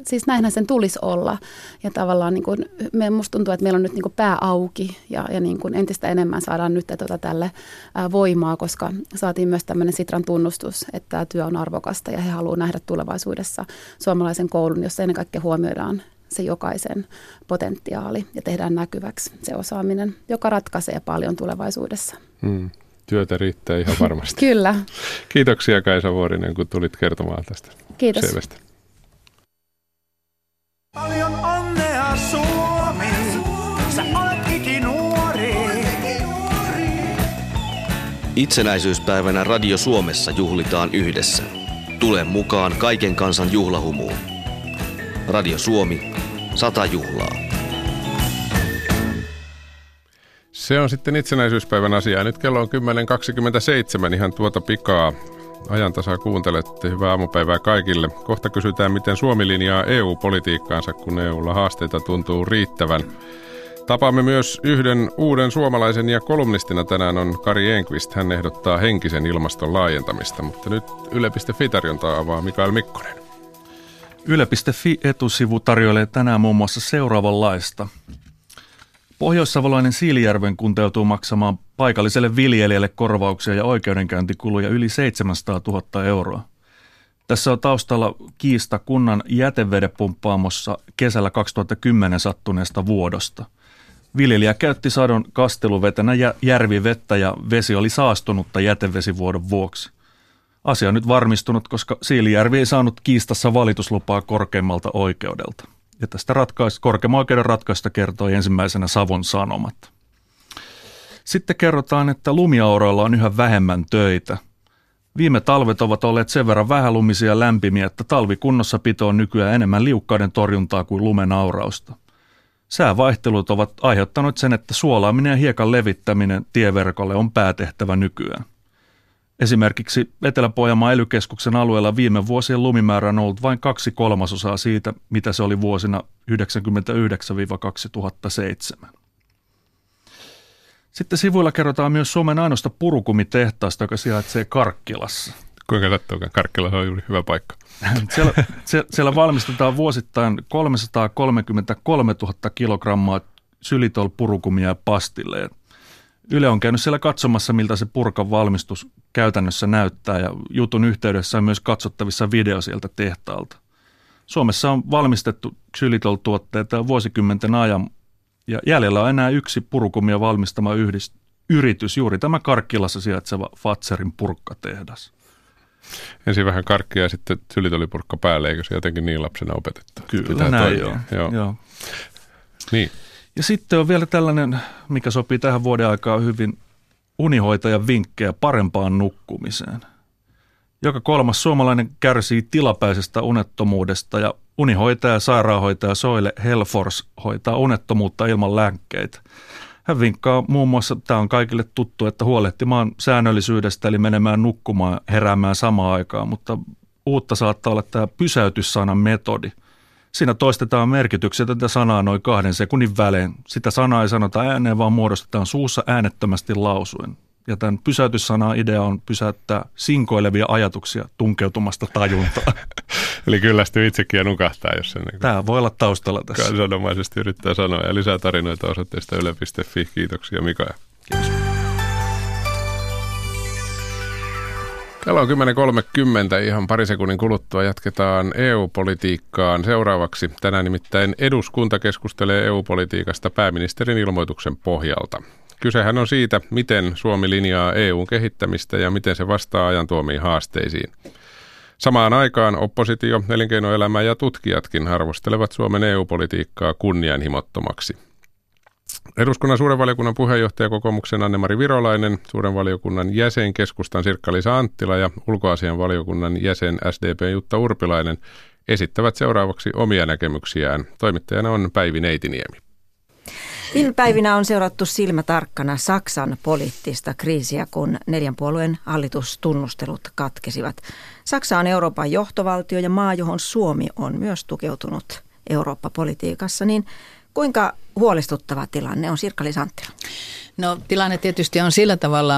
siis näinhän sen tulisi olla. Ja tavallaan niin kuin, me, musta tuntuu, että meillä on nyt niin kuin pää auki ja, ja niin kuin entistä enemmän saadaan nyt tuota tälle ää, voimaa, koska saatiin myös tämmöinen Sitran tunnustus, että tämä työ on arvokasta ja he haluavat nähdä tulevaisuudessa suomalaisen koulun, jossa ennen kaikkea huomioidaan se jokaisen potentiaali ja tehdään näkyväksi se osaaminen, joka ratkaisee paljon tulevaisuudessa. Hmm. Työtä riittää ihan varmasti. Kyllä. Kiitoksia Kaisa Vuorinen, kun tulit kertomaan tästä Kiitos. selvästä. Paljon onnea Suomi, sä olet ikinuori. Itsenäisyyspäivänä Radio Suomessa juhlitaan yhdessä. Tule mukaan kaiken kansan juhlahumuun. Radio Suomi, sata juhlaa. Se on sitten itsenäisyyspäivän asia. Nyt kello on 10.27, ihan tuota pikaa ajantasaa kuuntelette. Hyvää aamupäivää kaikille. Kohta kysytään, miten Suomi linjaa EU-politiikkaansa, kun EUlla haasteita tuntuu riittävän. Tapaamme myös yhden uuden suomalaisen ja kolumnistina tänään on Kari Enqvist. Hän ehdottaa henkisen ilmaston laajentamista, mutta nyt Yle.fi tarjontaa avaa Mikael Mikkonen. Yle.fi etusivu tarjoilee tänään muun muassa seuraavanlaista. Pohjoissavolainen Siilijärven kunteutuu maksamaan paikalliselle viljelijälle korvauksia ja oikeudenkäyntikuluja yli 700 000 euroa. Tässä on taustalla kiista kunnan jätevedepumpaamossa kesällä 2010 sattuneesta vuodosta. Viljelijä käytti sadon kasteluvetenä järvivettä ja vesi oli saastunutta jätevesivuodon vuoksi. Asia on nyt varmistunut, koska Siilijärvi ei saanut kiistassa valituslupaa korkeimmalta oikeudelta. Ja tästä ratkais, korkeimman oikeuden ratkaista kertoi ensimmäisenä Savon Sanomat. Sitten kerrotaan, että lumiauroilla on yhä vähemmän töitä. Viime talvet ovat olleet sen verran vähälumisia ja lämpimiä, että talvikunnossapito on nykyään enemmän liukkaiden torjuntaa kuin lumen aurausta. Säävaihtelut ovat aiheuttaneet sen, että suolaaminen ja hiekan levittäminen tieverkolle on päätehtävä nykyään. Esimerkiksi Etelä-Pohjanmaan ely alueella viime vuosien lumimäärä on ollut vain kaksi kolmasosaa siitä, mitä se oli vuosina 1999-2007. Sitten sivuilla kerrotaan myös Suomen ainoasta purukumitehtaasta, joka sijaitsee Karkkilassa. Kuinka sattuukaan? Karkkila on juuri hyvä paikka. siellä, siellä valmistetaan vuosittain 333 000 kilogrammaa sylitol purukumia ja pastille. Yle on käynyt siellä katsomassa, miltä se purkan valmistus käytännössä näyttää ja jutun yhteydessä on myös katsottavissa video sieltä tehtaalta. Suomessa on valmistettu xylitol-tuotteita vuosikymmenten ajan ja jäljellä on enää yksi purukumia valmistama yhdist- yritys, juuri tämä Karkkilassa sijaitseva Fatserin purkkatehdas. Ensin vähän karkkia ja sitten sylitolipurkka päälle, eikö se jotenkin niin lapsena opetettu? Kyllä, näin joo. joo. joo. Niin. Ja sitten on vielä tällainen, mikä sopii tähän vuoden aikaan hyvin, unihoitajan vinkkejä parempaan nukkumiseen. Joka kolmas suomalainen kärsii tilapäisestä unettomuudesta ja unihoitaja ja sairaanhoitaja Soile Helfors hoitaa unettomuutta ilman lääkkeitä. Hän vinkkaa muun muassa, tämä on kaikille tuttu, että huolehtimaan säännöllisyydestä eli menemään nukkumaan heräämään samaan aikaan, mutta uutta saattaa olla tämä pysäytyssanan metodi. Siinä toistetaan merkityksetöntä sanaa noin kahden sekunnin välein. Sitä sanaa ei sanota ääneen, vaan muodostetaan suussa äänettömästi lausuen. Ja tämän pysäytyssanan idea on pysäyttää sinkoilevia ajatuksia tunkeutumasta tajuntaan. Eli kyllästyy itsekin ja nukahtaa, jos sen niin Tämä voi olla taustalla tässä. Kansanomaisesti yrittää sanoa. Ja lisää tarinoita osoitteesta yle.fi. Kiitoksia Mika. Kiitos. Kello on 10.30. Ihan pari sekunnin kuluttua jatketaan EU-politiikkaan seuraavaksi. Tänään nimittäin eduskunta keskustelee EU-politiikasta pääministerin ilmoituksen pohjalta. Kysehän on siitä, miten Suomi linjaa EUn kehittämistä ja miten se vastaa ajan tuomiin haasteisiin. Samaan aikaan oppositio, elinkeinoelämä ja tutkijatkin arvostelevat Suomen EU-politiikkaa kunnianhimottomaksi. Eduskunnan suuren valiokunnan puheenjohtaja kokoomuksen Anne-Mari Virolainen, suuren valiokunnan jäsen keskustan Sirkka-Liisa Anttila ja ulkoasian valiokunnan jäsen SDP Jutta Urpilainen esittävät seuraavaksi omia näkemyksiään. Toimittajana on Päivi Neitiniemi. Viime päivinä on seurattu silmätarkkana Saksan poliittista kriisiä, kun neljän puolueen hallitustunnustelut katkesivat. Saksa on Euroopan johtovaltio ja maa, johon Suomi on myös tukeutunut Eurooppa-politiikassa, niin kuinka huolestuttava tilanne on Sirkka Lisanttila? No tilanne tietysti on sillä tavalla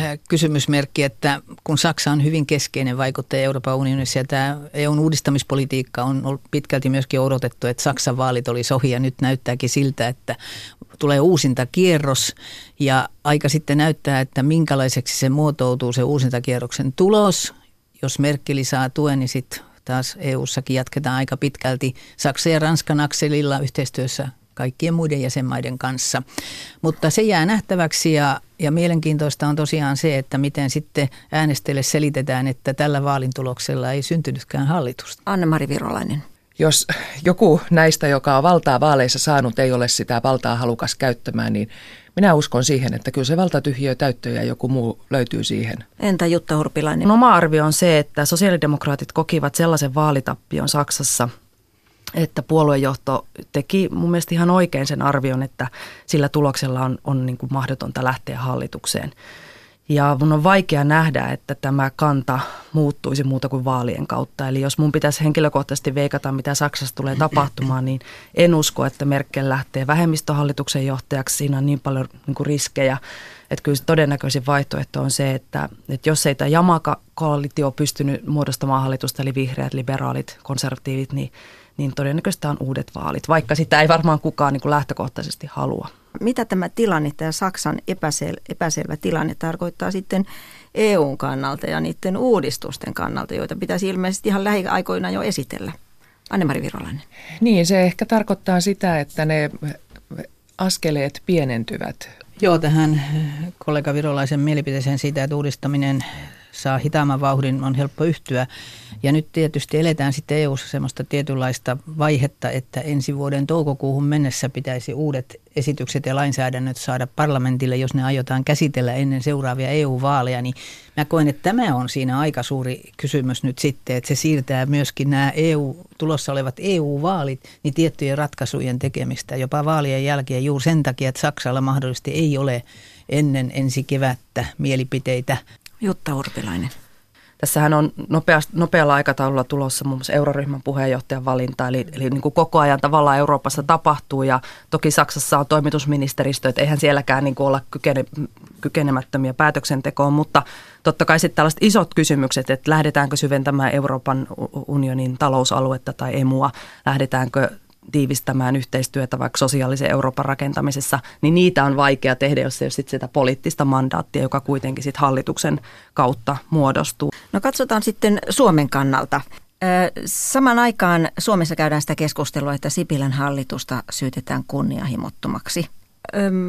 äh, kysymysmerkki, että kun Saksa on hyvin keskeinen vaikuttaja Euroopan unionissa ja tämä EUn uudistamispolitiikka on ollut pitkälti myöskin odotettu, että Saksan vaalit oli ohi ja nyt näyttääkin siltä, että tulee uusinta kierros ja aika sitten näyttää, että minkälaiseksi se muotoutuu se uusintakierroksen tulos. Jos Merkeli saa tuen, niin sitten taas EU-sakin jatketaan aika pitkälti Saksan ja Ranskan akselilla yhteistyössä kaikkien muiden jäsenmaiden kanssa. Mutta se jää nähtäväksi ja, ja mielenkiintoista on tosiaan se, että miten sitten äänestäjille selitetään, että tällä vaalintuloksella ei syntynytkään hallitusta. Anne-Mari Virolainen. Jos joku näistä, joka on valtaa vaaleissa saanut, ei ole sitä valtaa halukas käyttämään, niin minä uskon siihen, että kyllä se valtatyhjiö täyttöä ja joku muu löytyy siihen. Entä Jutta Hurpilainen? Oma arvio on se, että sosiaalidemokraatit kokivat sellaisen vaalitappion Saksassa – että puoluejohto teki mun mielestä ihan oikein sen arvion, että sillä tuloksella on, on niin kuin mahdotonta lähteä hallitukseen. Ja mun on vaikea nähdä, että tämä kanta muuttuisi muuta kuin vaalien kautta. Eli jos mun pitäisi henkilökohtaisesti veikata, mitä Saksassa tulee tapahtumaan, niin en usko, että Merkel lähtee vähemmistöhallituksen johtajaksi. Siinä on niin paljon niin kuin riskejä, että kyllä se todennäköisin vaihtoehto on se, että, että jos ei tämä Jamaka-koalitio pystynyt muodostamaan hallitusta, eli vihreät, liberaalit, konservatiivit, niin niin todennäköisesti on uudet vaalit, vaikka sitä ei varmaan kukaan niin kuin lähtökohtaisesti halua. Mitä tämä tilanne, tämä Saksan epäsel, epäselvä tilanne tarkoittaa sitten EUn kannalta ja niiden uudistusten kannalta, joita pitäisi ilmeisesti ihan lähiaikoina jo esitellä? Anne-Mari Virolainen. Niin, se ehkä tarkoittaa sitä, että ne askeleet pienentyvät. Joo, tähän kollega Virolaisen mielipiteeseen siitä, että uudistaminen saa hitaamman vauhdin, on helppo yhtyä. Ja nyt tietysti eletään sitten EU-ssa semmoista tietynlaista vaihetta, että ensi vuoden toukokuuhun mennessä pitäisi uudet esitykset ja lainsäädännöt saada parlamentille, jos ne aiotaan käsitellä ennen seuraavia EU-vaaleja, niin mä koen, että tämä on siinä aika suuri kysymys nyt sitten, että se siirtää myöskin nämä EU, tulossa olevat EU-vaalit, niin tiettyjen ratkaisujen tekemistä. Jopa vaalien jälkeen juuri sen takia, että Saksalla mahdollisesti ei ole ennen ensi kevättä mielipiteitä Jutta Urpilainen. Tässähän on nopeast, nopealla aikataululla tulossa muun muassa euroryhmän puheenjohtajan valinta, eli, eli niin kuin koko ajan tavallaan Euroopassa tapahtuu ja toki Saksassa on toimitusministeristö, että eihän sielläkään niin kuin olla kykene, kykenemättömiä päätöksentekoon, mutta totta kai sitten tällaiset isot kysymykset, että lähdetäänkö syventämään Euroopan unionin talousaluetta tai emua, lähdetäänkö tiivistämään yhteistyötä vaikka sosiaalisen Euroopan rakentamisessa, niin niitä on vaikea tehdä, jos ei ole sit sitä poliittista mandaattia, joka kuitenkin sit hallituksen kautta muodostuu. No katsotaan sitten Suomen kannalta. Saman aikaan Suomessa käydään sitä keskustelua, että Sipilän hallitusta syytetään kunnianhimottomaksi.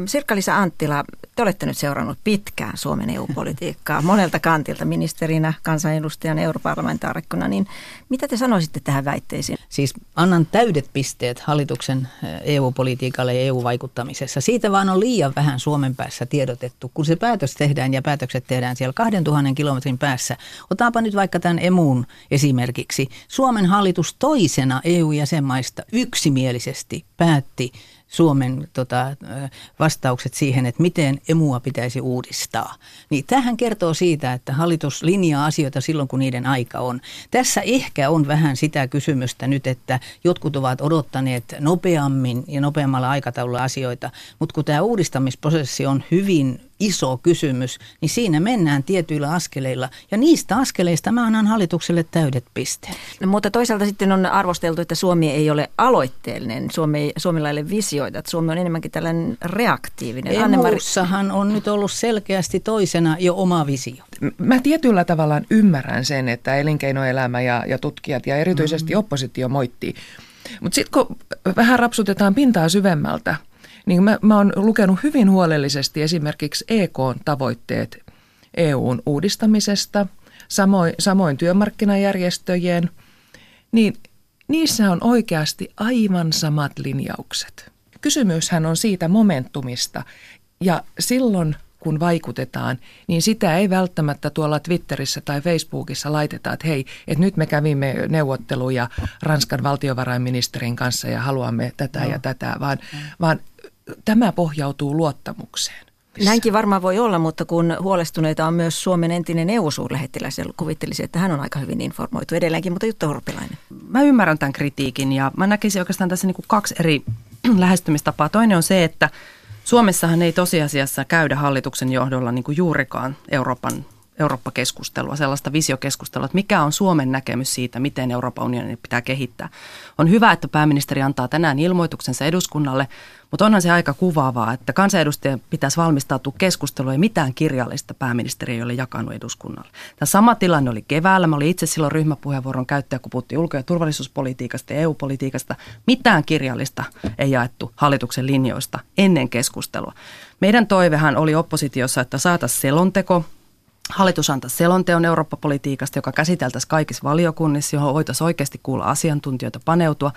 Sirkka-Liisa Anttila, te olette nyt seurannut pitkään Suomen EU-politiikkaa monelta kantilta ministerinä, kansanedustajana, europarlamentaarikkona, niin mitä te sanoisitte tähän väitteisiin? Siis annan täydet pisteet hallituksen EU-politiikalle ja EU-vaikuttamisessa. Siitä vaan on liian vähän Suomen päässä tiedotettu. Kun se päätös tehdään ja päätökset tehdään siellä 2000 kilometrin päässä, otaanpa nyt vaikka tämän emuun esimerkiksi. Suomen hallitus toisena EU-jäsenmaista yksimielisesti päätti Suomen tota, vastaukset siihen, että miten emua pitäisi uudistaa. Niin tähän kertoo siitä, että hallitus linjaa asioita silloin, kun niiden aika on. Tässä ehkä on vähän sitä kysymystä nyt, että jotkut ovat odottaneet nopeammin ja nopeammalla aikataululla asioita, mutta kun tämä uudistamisprosessi on hyvin iso kysymys, niin siinä mennään tietyillä askeleilla. Ja niistä askeleista mä annan hallitukselle täydet pisteet. No, mutta toisaalta sitten on arvosteltu, että Suomi ei ole aloitteellinen. Suomi ei, Suomilla ei ole visioita. Että Suomi on enemmänkin tällainen reaktiivinen. Emuussahan on nyt ollut selkeästi toisena jo oma visio. Mä tietyllä tavalla ymmärrän sen, että elinkeinoelämä ja, ja tutkijat ja erityisesti mm. oppositio moittii. Mutta sitten kun vähän rapsutetaan pintaa syvemmältä – niin mä, mä oon lukenut hyvin huolellisesti esimerkiksi EK-tavoitteet EUn uudistamisesta, samoin, samoin työmarkkinajärjestöjen, niin niissä on oikeasti aivan samat linjaukset. Kysymyshän on siitä momentumista ja silloin kun vaikutetaan, niin sitä ei välttämättä tuolla Twitterissä tai Facebookissa laiteta, että hei, että nyt me kävimme neuvotteluja Ranskan valtiovarainministerin kanssa ja haluamme tätä no. ja tätä, vaan, no. vaan tämä pohjautuu luottamukseen. Näinkin varmaan voi olla, mutta kun huolestuneita on myös Suomen entinen EU-suurlähettiläs, ja kuvittelisin, että hän on aika hyvin informoitu edelleenkin, mutta Jutta Urpilainen. Mä ymmärrän tämän kritiikin ja mä näkisin oikeastaan tässä niin kuin kaksi eri lähestymistapaa. Toinen on se, että Suomessahan ei tosiasiassa käydä hallituksen johdolla niin kuin juurikaan Euroopan Eurooppa-keskustelua, sellaista visiokeskustelua, että mikä on Suomen näkemys siitä, miten Euroopan unionin pitää kehittää. On hyvä, että pääministeri antaa tänään ilmoituksensa eduskunnalle, mutta onhan se aika kuvaavaa, että kansanedustajien pitäisi valmistautua keskusteluun ja mitään kirjallista pääministeri ei ole jakanut eduskunnalle. Tämä sama tilanne oli keväällä. Mä olin itse silloin ryhmäpuheenvuoron käyttäjä, kun puhuttiin ulko- ja turvallisuuspolitiikasta ja EU-politiikasta. Mitään kirjallista ei jaettu hallituksen linjoista ennen keskustelua. Meidän toivehan oli oppositiossa, että saataisiin selonteko Hallitus antaa selonteon Eurooppa-politiikasta, joka käsiteltäisiin kaikissa valiokunnissa, johon voitaisiin oikeasti kuulla asiantuntijoita, paneutua.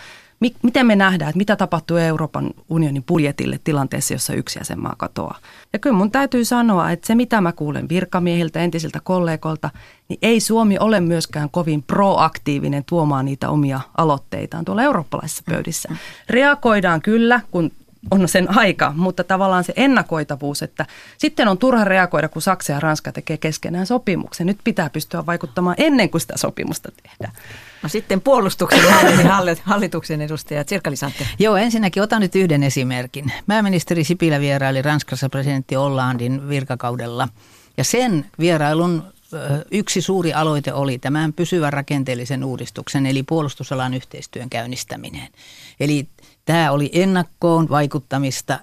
Miten me nähdään, että mitä tapahtuu Euroopan unionin budjetille tilanteessa, jossa yksi jäsenmaa katoaa? Ja kyllä mun täytyy sanoa, että se mitä mä kuulen virkamiehiltä, entisiltä kollegoilta, niin ei Suomi ole myöskään kovin proaktiivinen tuomaan niitä omia aloitteitaan tuolla eurooppalaisissa pöydissä. Reagoidaan kyllä, kun on sen aika, mutta tavallaan se ennakoitavuus, että sitten on turha reagoida, kun Saksa ja Ranska tekee keskenään sopimuksen. Nyt pitää pystyä vaikuttamaan ennen kuin sitä sopimusta tehdään. No sitten puolustuksen hallituksen edustaja Sirkka Joo, ensinnäkin otan nyt yhden esimerkin. Pääministeri Sipilä vieraili Ranskassa presidentti Hollandin virkakaudella ja sen vierailun yksi suuri aloite oli tämän pysyvän rakenteellisen uudistuksen, eli puolustusalan yhteistyön käynnistäminen. Eli Tämä oli ennakkoon vaikuttamista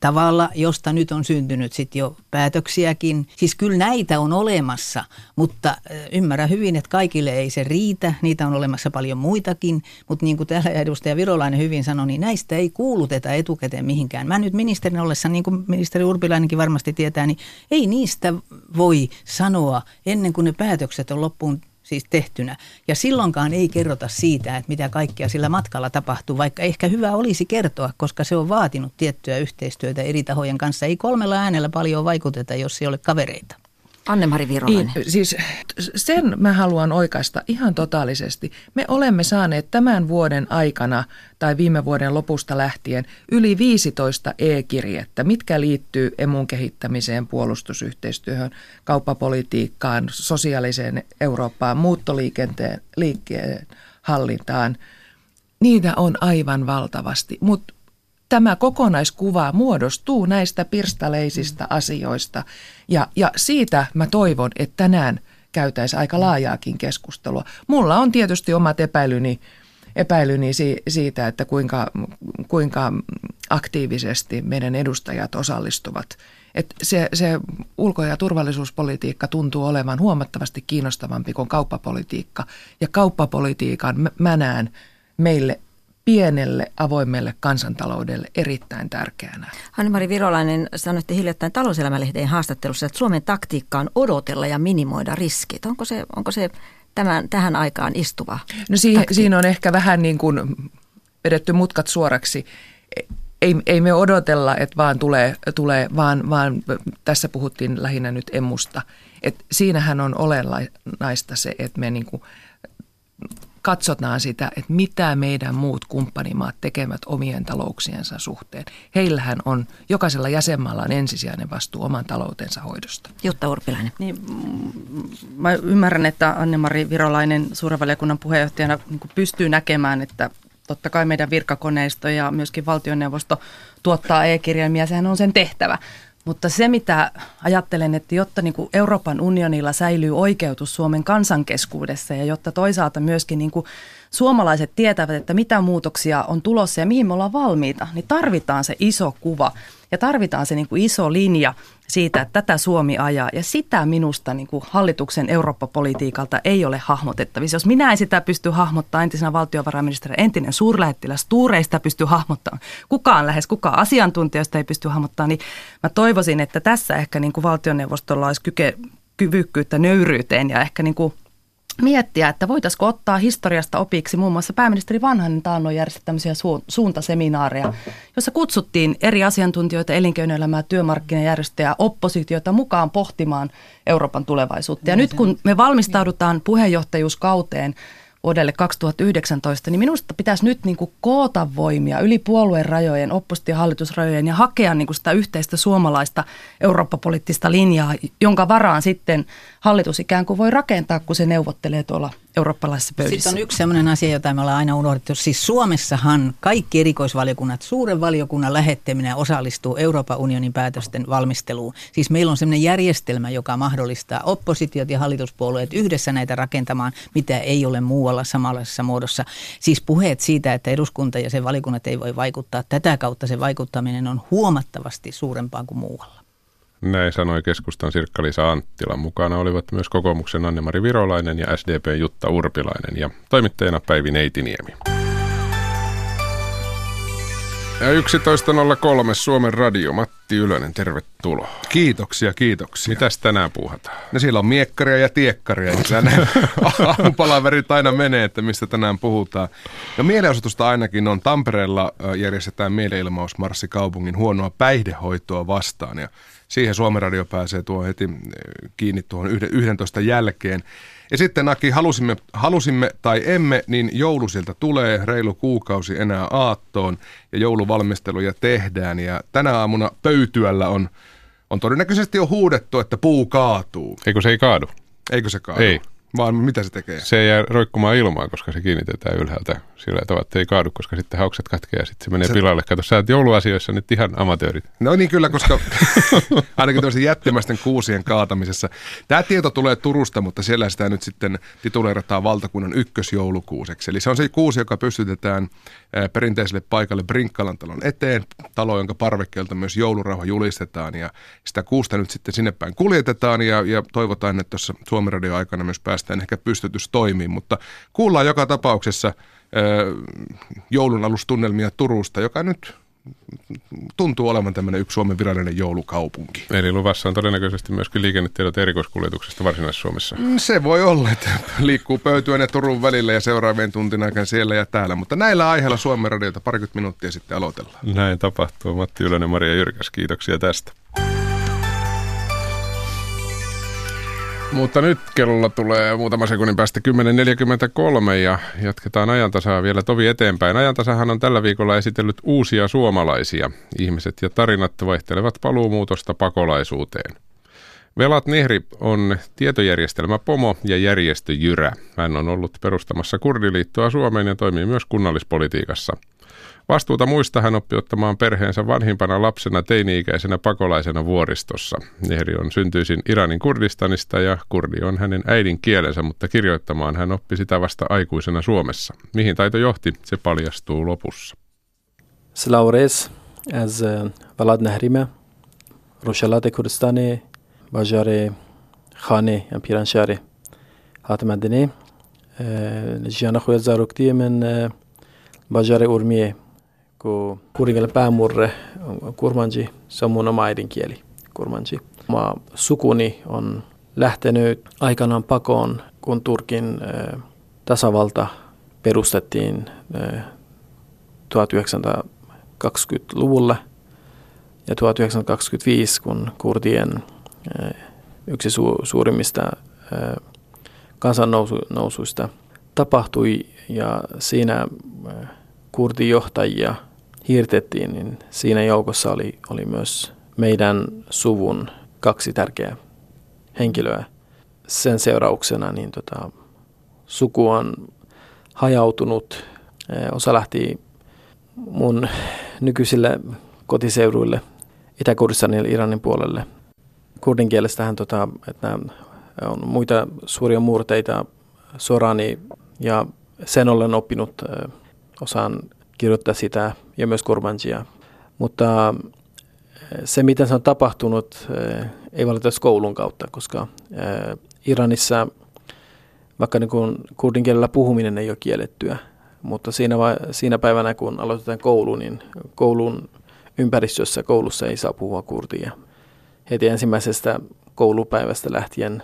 tavalla, josta nyt on syntynyt sitten jo päätöksiäkin. Siis kyllä näitä on olemassa, mutta ymmärrä hyvin, että kaikille ei se riitä. Niitä on olemassa paljon muitakin, mutta niin kuin täällä edustaja Virolainen hyvin sanoi, niin näistä ei kuuluteta etukäteen mihinkään. Mä nyt ministerin ollessa, niin kuin ministeri Urpilainenkin varmasti tietää, niin ei niistä voi sanoa ennen kuin ne päätökset on loppuun siis tehtynä. Ja silloinkaan ei kerrota siitä, että mitä kaikkea sillä matkalla tapahtuu, vaikka ehkä hyvä olisi kertoa, koska se on vaatinut tiettyä yhteistyötä eri tahojen kanssa. Ei kolmella äänellä paljon vaikuteta, jos ei ole kavereita. Anne-Mari Virolainen. Niin, siis sen mä haluan oikaista ihan totaalisesti. Me olemme saaneet tämän vuoden aikana tai viime vuoden lopusta lähtien yli 15 e-kirjettä, mitkä liittyy emun kehittämiseen, puolustusyhteistyöhön, kauppapolitiikkaan, sosiaaliseen Eurooppaan, muuttoliikenteen liikkeen hallintaan. Niitä on aivan valtavasti, mutta tämä kokonaiskuva muodostuu näistä pirstaleisista asioista. Ja, ja siitä mä toivon, että tänään käytäisiin aika laajaakin keskustelua. Mulla on tietysti omat epäilyni, epäilyni siitä, että kuinka, kuinka aktiivisesti meidän edustajat osallistuvat. Et se, se ulko- ja turvallisuuspolitiikka tuntuu olevan huomattavasti kiinnostavampi kuin kauppapolitiikka. Ja kauppapolitiikan mä näen meille pienelle avoimelle kansantaloudelle erittäin tärkeänä. Hanni-Mari Virolainen, sanoitte hiljattain talouselämälehteen haastattelussa, että Suomen taktiikka on odotella ja minimoida riskit. Onko se, onko se tämän, tähän aikaan istuva No siihen, siinä on ehkä vähän niin kuin vedetty mutkat suoraksi. Ei, ei me odotella, että vaan tulee, tulee vaan, vaan tässä puhuttiin lähinnä nyt emusta. Et siinähän on olennaista se, että me niin kuin katsotaan sitä, että mitä meidän muut kumppanimaat tekevät omien talouksiensa suhteen. Heillähän on, jokaisella jäsenmaalla on ensisijainen vastuu oman taloutensa hoidosta. Jutta Urpilainen. Niin, mä ymmärrän, että Anne-Mari Virolainen suuren valiokunnan puheenjohtajana niin pystyy näkemään, että totta kai meidän virkakoneisto ja myöskin valtioneuvosto tuottaa e-kirjelmiä, sehän on sen tehtävä. Mutta se, mitä ajattelen, että jotta niin kuin Euroopan unionilla säilyy oikeutus Suomen kansankeskuudessa ja jotta toisaalta myöskin niin kuin suomalaiset tietävät, että mitä muutoksia on tulossa ja mihin me ollaan valmiita, niin tarvitaan se iso kuva ja tarvitaan se niin kuin iso linja siitä, että tätä Suomi ajaa. Ja sitä minusta niin kuin hallituksen Eurooppa-politiikalta ei ole hahmotettavissa. Jos minä en sitä pysty hahmottamaan entisenä valtiovarainministeri, entinen suurlähettiläs Tuureista pysty hahmottamaan, kukaan lähes kukaan asiantuntijoista ei pysty hahmottamaan, niin mä toivoisin, että tässä ehkä niin kuin valtioneuvostolla olisi kyke, kyvykkyyttä nöyryyteen ja ehkä niin kuin miettiä, että voitaisiko ottaa historiasta opiksi muun muassa pääministeri Vanhanen taannoin järjesti tämmöisiä su- suuntaseminaareja, jossa kutsuttiin eri asiantuntijoita, elinkeinoelämää, työmarkkinajärjestöjä, oppositiota mukaan pohtimaan Euroopan tulevaisuutta. Ja nyt kun me valmistaudutaan puheenjohtajuuskauteen, vuodelle 2019, niin minusta pitäisi nyt niin kuin koota voimia yli puolueen rajojen, oppositiohallitusrajojen ja hakea niin kuin sitä yhteistä suomalaista eurooppapoliittista linjaa, jonka varaan sitten hallitus ikään kuin voi rakentaa, kun se neuvottelee tuolla eurooppalaisessa pöydissä. Sitten on yksi sellainen asia, jota me ollaan aina unohdettu. Siis Suomessahan kaikki erikoisvaliokunnat, suuren valiokunnan lähettäminen osallistuu Euroopan unionin päätösten valmisteluun. Siis meillä on sellainen järjestelmä, joka mahdollistaa oppositiot ja hallituspuolueet yhdessä näitä rakentamaan, mitä ei ole muualla samanlaisessa muodossa. Siis puheet siitä, että eduskunta ja sen valiokunnat ei voi vaikuttaa, tätä kautta se vaikuttaminen on huomattavasti suurempaa kuin muualla. Näin sanoi keskustan Sirkka-Liisa Anttila. Mukana olivat myös kokoomuksen Anne-Mari Virolainen ja SDP Jutta Urpilainen ja toimittajana Päivi Neitiniemi. Ja 11.03 Suomen radio. Matti Ylönen, tervetuloa. Kiitoksia, kiitoksia. Mitäs tänään puhutaan? No siellä on miekkaria ja tiekkaria. Ja aamupalaverit aina menee, että mistä tänään puhutaan. Ja mielenosoitusta ainakin on. Tampereella järjestetään mielenilmausmarssi kaupungin huonoa päihdehoitoa vastaan. Ja siihen Suomen radio pääsee tuo heti kiinni tuohon 11 jälkeen. Ja sitten Aki, halusimme, halusimme tai emme, niin joulu sieltä tulee, reilu kuukausi enää aattoon ja jouluvalmisteluja tehdään. Ja tänä aamuna pöytyällä on, on todennäköisesti jo huudettu, että puu kaatuu. Eikö se ei kaadu? Eikö se kaadu? Ei. Vaan mitä se tekee? Se jää roikkumaan ilmaan, koska se kiinnitetään ylhäältä sillä tavalla, että ei kaadu, koska sitten haukset katkeaa ja sitten se menee se... pilalle. Kato, sä oot jouluasioissa nyt ihan amatöörit. No niin kyllä, koska ainakin tämmöisen jättimäisten kuusien kaatamisessa. Tämä tieto tulee Turusta, mutta siellä sitä nyt sitten tituleerataan valtakunnan ykkösjoulukuuseksi. Eli se on se kuusi, joka pystytetään perinteiselle paikalle Brinkkalan talon eteen, talo, jonka parvekkeelta myös joulurauha julistetaan ja sitä kuusta nyt sitten sinne päin kuljetetaan ja, ja toivotaan, että tuossa Suomen radio aikana myös päästään ehkä pystytys toimiin, mutta kuullaan joka tapauksessa joulun alustunnelmia Turusta, joka nyt tuntuu olevan tämmöinen yksi Suomen virallinen joulukaupunki. Eli luvassa on todennäköisesti myöskin liikennetiedot erikoiskuljetuksesta Varsinais-Suomessa. Mm, se voi olla, että liikkuu pöytyä ja Turun välillä ja seuraavien tuntin aikana siellä ja täällä. Mutta näillä aiheilla Suomen radiota parikymmentä minuuttia sitten aloitellaan. Näin tapahtuu. Matti Ylönen, Maria Jyrkäs, kiitoksia tästä. Mutta nyt kello tulee muutama sekunnin päästä 10.43 ja jatketaan ajantasaa vielä tovi eteenpäin. Ajantasahan on tällä viikolla esitellyt uusia suomalaisia. Ihmiset ja tarinat vaihtelevat paluumuutosta pakolaisuuteen. Velat Nehri on tietojärjestelmä Pomo ja järjestö Jyrä. Hän on ollut perustamassa Kurdiliittoa Suomeen ja toimii myös kunnallispolitiikassa – Vastuuta muista hän oppi ottamaan perheensä vanhimpana lapsena teini-ikäisenä pakolaisena vuoristossa. Nehri on syntyisin Iranin Kurdistanista ja kurdi on hänen äidin kielensä, mutta kirjoittamaan hän oppi sitä vasta aikuisena Suomessa. Mihin taito johti, se paljastuu lopussa. Slaures, as Valad Nehrime, Roshalate Kurdistani, Bajare Khane, Piranshare, Hatmadine, Jiana Khoya Zarukti, men Bajare Urmie, kun kuringelle päämurre kurmanji, se on mun oma äidinkieli, kurmanji. Oma sukuni on lähtenyt aikanaan pakoon, kun Turkin tasavalta perustettiin 1920-luvulla ja 1925, kun kurdien yksi su- suurimmista kansannousuista tapahtui ja siinä kurdijohtajia hiirtettiin, niin siinä joukossa oli, oli myös meidän suvun kaksi tärkeää henkilöä. Sen seurauksena niin tota, suku on hajautunut. Osa lähti mun nykyisille kotiseuduille itä Iranin puolelle. Kurdin kielestähän, tota, että on muita suuria murteita Sorani ja sen olen oppinut osaan kirjoittaa sitä ja myös kurbanjia. Mutta eh, se, miten se on tapahtunut, eh, ei valitettavasti koulun kautta, koska eh, Iranissa vaikka niin kuin kurdin kielellä puhuminen ei ole kiellettyä, mutta siinä, va- siinä päivänä, kun aloitetaan koulu, niin koulun ympäristössä koulussa ei saa puhua kurdia. Heti ensimmäisestä koulupäivästä lähtien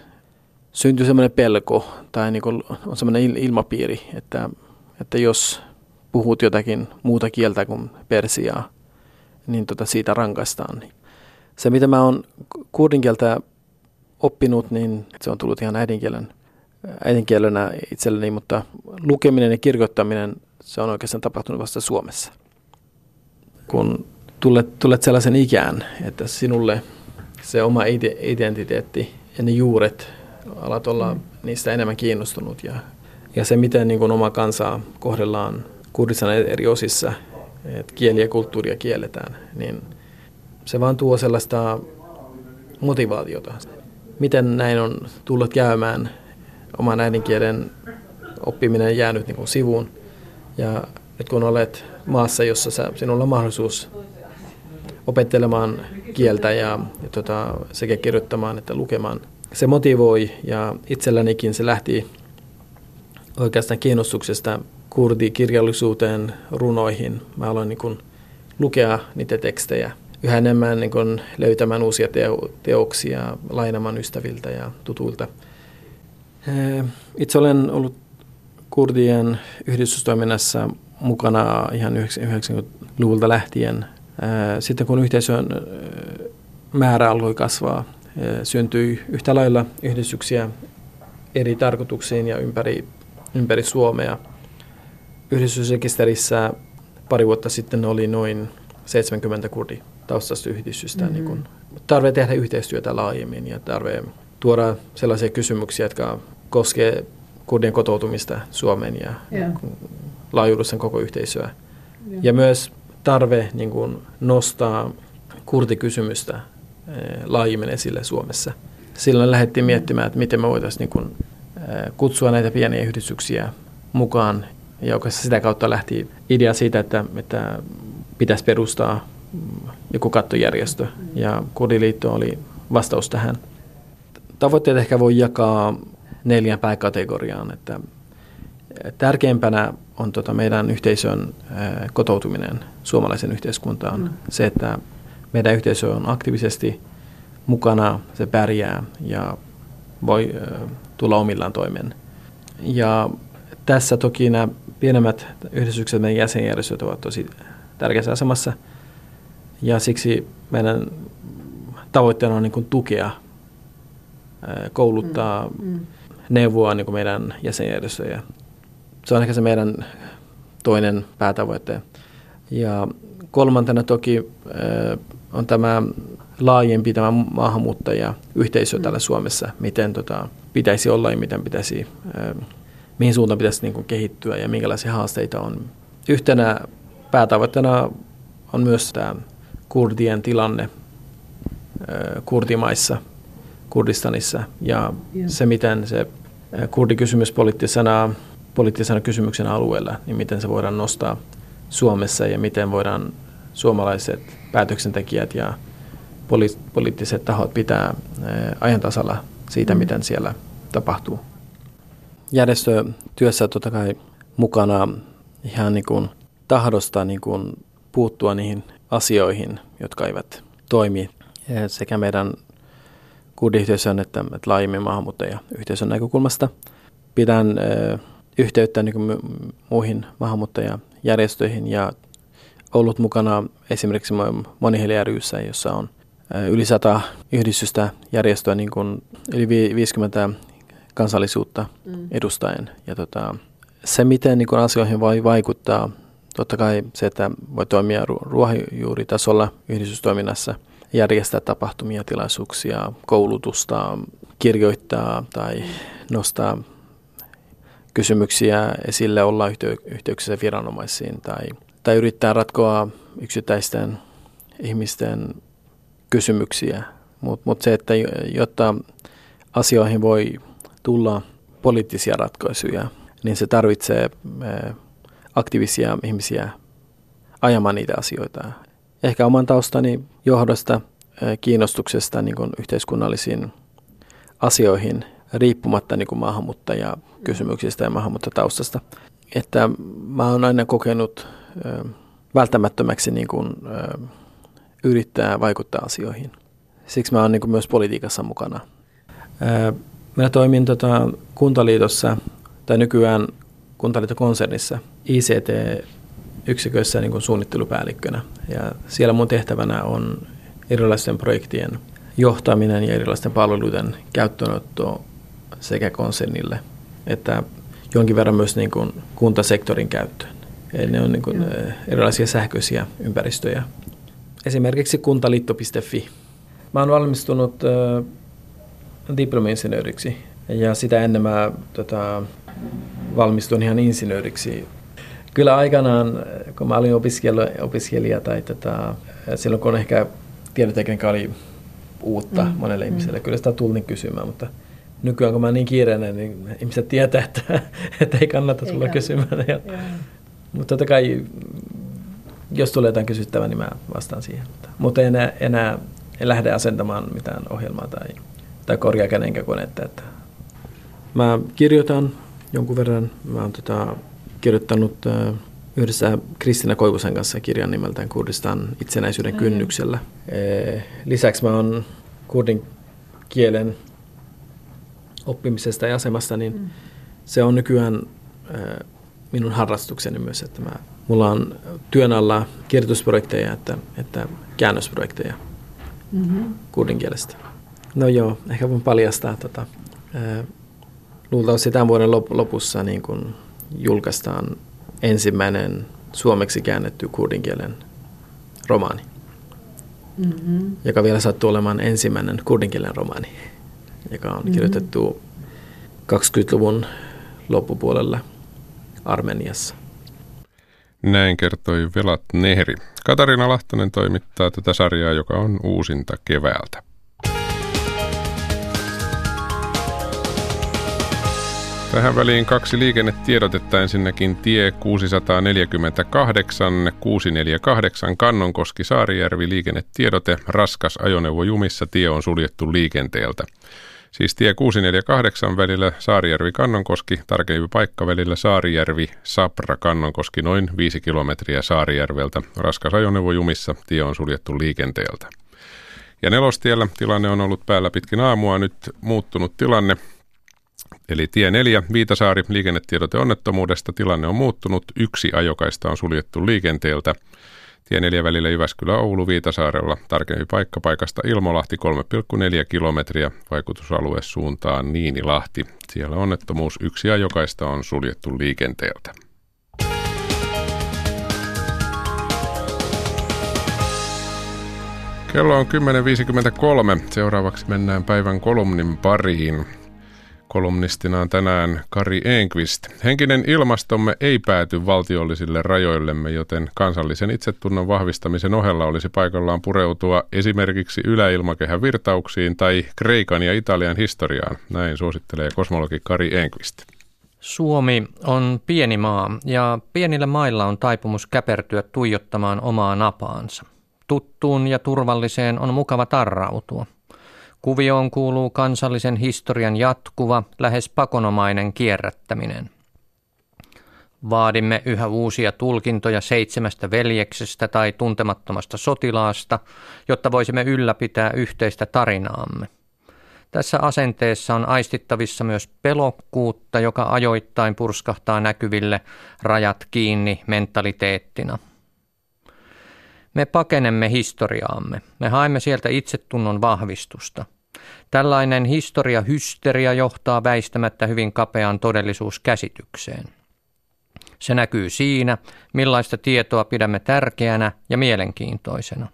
syntyy semmoinen pelko tai niin kuin on semmoinen ilmapiiri, että, että jos puhut jotakin muuta kieltä kuin persiaa, niin tota siitä rankaistaan. Se, mitä mä oon kurdinkieltä oppinut, niin se on tullut ihan äidinkielen, äidinkielenä itselleni, mutta lukeminen ja kirjoittaminen, se on oikeastaan tapahtunut vasta Suomessa. Kun tulet, tulet sellaisen ikään, että sinulle se oma identiteetti ja ne juuret, alat olla niistä enemmän kiinnostunut ja, ja se, miten niin kuin oma kansaa kohdellaan Kurdistan eri osissa, että kieli ja kulttuuria kielletään, niin se vaan tuo sellaista motivaatiota. Miten näin on tullut käymään, oman äidinkielen oppiminen jäänyt niin kuin sivuun. Ja nyt kun olet maassa, jossa sä, sinulla on mahdollisuus opettelemaan kieltä ja, ja tota, sekä kirjoittamaan että lukemaan, se motivoi ja itsellänikin se lähti oikeastaan kiinnostuksesta kurdikirjallisuuteen, runoihin. Mä aloin niin kuin lukea niitä tekstejä yhä enemmän niin kuin löytämään uusia teo, teoksia, lainamaan ystäviltä ja tutuilta. Itse olen ollut kurdien yhdistystoiminnassa mukana ihan 90-luvulta lähtien. Sitten kun yhteisön määrä alkoi kasvaa, syntyi yhtä lailla yhdistyksiä eri tarkoituksiin ja ympäri, ympäri Suomea – yhdistysrekisterissä pari vuotta sitten oli noin 70 kurdi taustasta yhdistystä. Mm-hmm. Niin kun tarve tehdä yhteistyötä laajemmin ja tarve tuoda sellaisia kysymyksiä, jotka koskee kurdien kotoutumista Suomeen ja Joo. laajuudessaan koko yhteisöä. Joo. Ja myös tarve niin kuin, nostaa kurdikysymystä eh, laajemmin esille Suomessa. Silloin lähdettiin miettimään, että miten me voitaisiin niin kuin, eh, kutsua näitä pieniä yhdistyksiä mukaan. Oikeastaan sitä kautta lähti idea siitä, että, että pitäisi perustaa joku kattojärjestö. Ja Kurdiliitto oli vastaus tähän. Tavoitteet ehkä voi jakaa neljän pääkategoriaan. Että tärkeimpänä on tota meidän yhteisön kotoutuminen suomalaisen yhteiskuntaan. Mm. Se, että meidän yhteisö on aktiivisesti mukana, se pärjää ja voi tulla omillaan toimeen. Ja tässä toki nämä pienemmät yhdistykset, meidän jäsenjärjestöt ovat tosi tärkeässä asemassa. Ja siksi meidän tavoitteena on niin kuin tukea, kouluttaa, Mm, mm. neuvoa niin kuin meidän jäsenjärjestöjä. Se on ehkä se meidän toinen päätavoite. Ja kolmantena toki on tämä laajempi tämä maahanmuuttajayhteisö täällä Suomessa, miten tota, pitäisi olla ja miten pitäisi, mihin suuntaan pitäisi niin kuin kehittyä ja minkälaisia haasteita on. Yhtenä päätavoitteena on myös tämä kurdien tilanne kurdimaissa, Kurdistanissa ja Joo. se, miten se kurdikysymys poliittisena, poliittisena kysymyksenä alueella, niin miten se voidaan nostaa Suomessa ja miten voidaan suomalaiset päätöksentekijät ja poli- poliittiset tahot pitää ajan tasalla siitä, Mm. miten siellä tapahtuu. Järjestötyössä totta kai mukana ihan niin kuin tahdosta niin kuin puuttua niihin asioihin, jotka eivät toimi sekä meidän kurdiyhteisön että, että laajemmin maahanmuuttajayhteisön näkökulmasta. Pidän eh, yhteyttä niin kuin mu- muihin maahanmuuttajajärjestöihin ja ollut mukana esimerkiksi Moniheli jossa on yli sata yhdistystä järjestöä, niin kuin yli vi- 50 kansallisuutta Mm. edustaen. Ja tota, se, miten niin asioihin voi vaikuttaa, totta kai se, että voi toimia ru- ruohonjuuritasolla yhdistystoiminnassa, järjestää tapahtumia, tilaisuuksia, koulutusta, kirjoittaa tai nostaa kysymyksiä esille, olla yhtey- yhteyksissä viranomaisiin tai, tai yrittää ratkoa yksittäisten ihmisten kysymyksiä. Mutta mut se, että jo- jotta asioihin voi tulla poliittisia ratkaisuja, niin se tarvitsee eh, aktiivisia ihmisiä ajamaan niitä asioita. Ehkä oman taustani johdosta, eh, kiinnostuksesta niin kuin yhteiskunnallisiin asioihin riippumatta niin kuin maahanmuuttajakysymyksistä ja maahanmuuttajataustasta. Että mä oon aina kokenut ö, välttämättömäksi niin kuin, yrittää vaikuttaa asioihin. Siksi mä oon niin kuin myös politiikassa mukana. Mä toimin tota, Kuntaliitossa tai nykyään Kuntaliitokonsernissa ICT-yksiköissä niin kuin suunnittelupäällikkönä. Ja siellä mun tehtävänä on erilaisten projektien johtaminen ja erilaisten palveluiden käyttöönotto sekä konsernille että jonkin verran myös niin kuin kuntasektorin käyttöön. Eli ne on niin kuin eh, erilaisia sähköisiä ympäristöjä. Esimerkiksi kuntaliitto.fi. Mä oon valmistunut äh, diplomi-insinööriksi ja sitä ennen mä tota, valmistuin ihan insinööriksi. Kyllä aikanaan, kun mä olin opiskelija, opiskelija tai tota, silloin kun ehkä tietotekniikka oli uutta Mm, monelle mm. ihmiselle, kyllä sitä tultiin kysymään, mutta nykyään kun mä oon niin kiireinen, niin ihmiset tietää, että, että ei kannata Ei tulla kannata. kysymään. Ja, mutta totta kai, jos tulee jotain kysyttävää, niin mä vastaan siihen. Mutta, mutta en enää, enää en lähde asentamaan mitään ohjelmaa tai, tai korjaa kenenkään konetta. Että mä kirjoitan jonkun verran. Mä oon tota, kirjoittanut äh, yhdessä Kristina Koivusen kanssa kirjan nimeltään Kurdistan itsenäisyyden kynnyksellä. Eh, Lisäksi mä oon kurdin kielen oppimisesta ja asemasta, niin Mm. se on nykyään äh, minun harrastukseni myös, että mä, mulla on työn alla kirjoitusprojekteja että, että käännösprojekteja Mhm. kurdin kielestä. No joo, ehkä voin paljastaa. Tota, luultavasti tämän vuoden lop- lopussa niin kun julkaistaan ensimmäinen suomeksi käännetty kurdin kielen romaani, Mhm. joka vielä sattuu olemaan ensimmäinen kurdin kielen romaani, joka on Mhm. kirjoitettu 20-luvun loppupuolella Armeniassa. Näin kertoi Velat Nehri. Katarina Lahtonen toimittaa tätä sarjaa, joka on uusinta keväältä. Tähän väliin kaksi liikennetiedotetta. Ensinnäkin tie 648 648 Kannonkoski Saarijärvi liikennetiedote. Raskas ajoneuvo jumissa tie on suljettu liikenteeltä. Siis tie 648 välillä Saarijärvi-Kannonkoski, tarkempi paikka välillä Saarijärvi-Sapra-Kannonkoski noin 5 kilometriä Saarijärveltä. Raskas ajoneuvo jumissa, tie on suljettu liikenteeltä. Ja nelostiellä tilanne on ollut päällä pitkin aamua, nyt muuttunut tilanne. Eli tie 4, Viitasaari, liikennetiedote onnettomuudesta, tilanne on muuttunut, yksi ajokaista on suljettu liikenteeltä. Tie 4 välillä Jyväskylä-Oulu Viitasaarella, tarkempi paikka paikasta Ilmolahti 3,4 kilometriä, vaikutusalue suuntaan Niinilahti. Siellä onnettomuus, yksi ajokaista on suljettu liikenteeltä. Kello on 10.53. Seuraavaksi mennään päivän kolumnin pariin. Kolumnistina on tänään Kari Enqvist. Henkinen ilmastomme ei pääty valtiollisille rajoillemme, joten kansallisen itsetunnon vahvistamisen ohella olisi paikallaan pureutua esimerkiksi yläilmakehän virtauksiin tai Kreikan ja Italian historiaan. Näin suosittelee kosmologi Kari Enqvist. Suomi on pieni maa ja pienillä mailla on taipumus käpertyä tuijottamaan omaa napaansa. Tuttuun ja turvalliseen on mukava tarrautua. Kuvioon kuuluu kansallisen historian jatkuva, lähes pakonomainen kierrättäminen. Vaadimme yhä uusia tulkintoja seitsemästä veljeksestä tai tuntemattomasta sotilaasta, jotta voisimme ylläpitää yhteistä tarinaamme. Tässä asenteessa on aistittavissa myös pelokkuutta, joka ajoittain purskahtaa näkyville rajat kiinni mentaliteettina. Me pakenemme historiaamme. Me haemme sieltä itsetunnon vahvistusta. Tällainen historiahysteria johtaa väistämättä hyvin kapeaan todellisuuskäsitykseen. Se näkyy siinä, millaista tietoa pidämme tärkeänä ja mielenkiintoisena.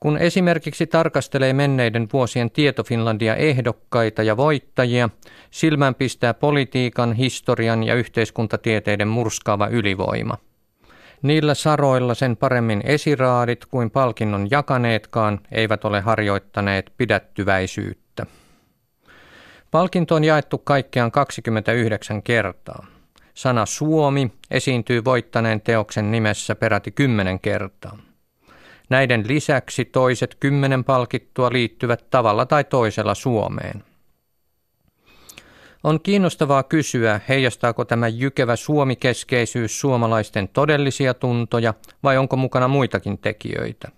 Kun esimerkiksi tarkastelee menneiden vuosien Tietofinlandia ehdokkaita ja voittajia, silmään pistää politiikan, historian ja yhteiskuntatieteiden murskaava ylivoima – Niillä saroilla sen paremmin esiraadit kuin palkinnon jakaneetkaan eivät ole harjoittaneet pidättyväisyyttä. Palkinto on jaettu kaikkiaan 29 kertaa. Sana Suomi esiintyy voittaneen teoksen nimessä peräti 10 kertaa. Näiden lisäksi toiset kymmenen palkittua liittyvät tavalla tai toisella Suomeen. On kiinnostavaa kysyä, heijastaako tämä jykevä suomikeskeisyys suomalaisten todellisia tuntoja vai onko mukana muitakin tekijöitä.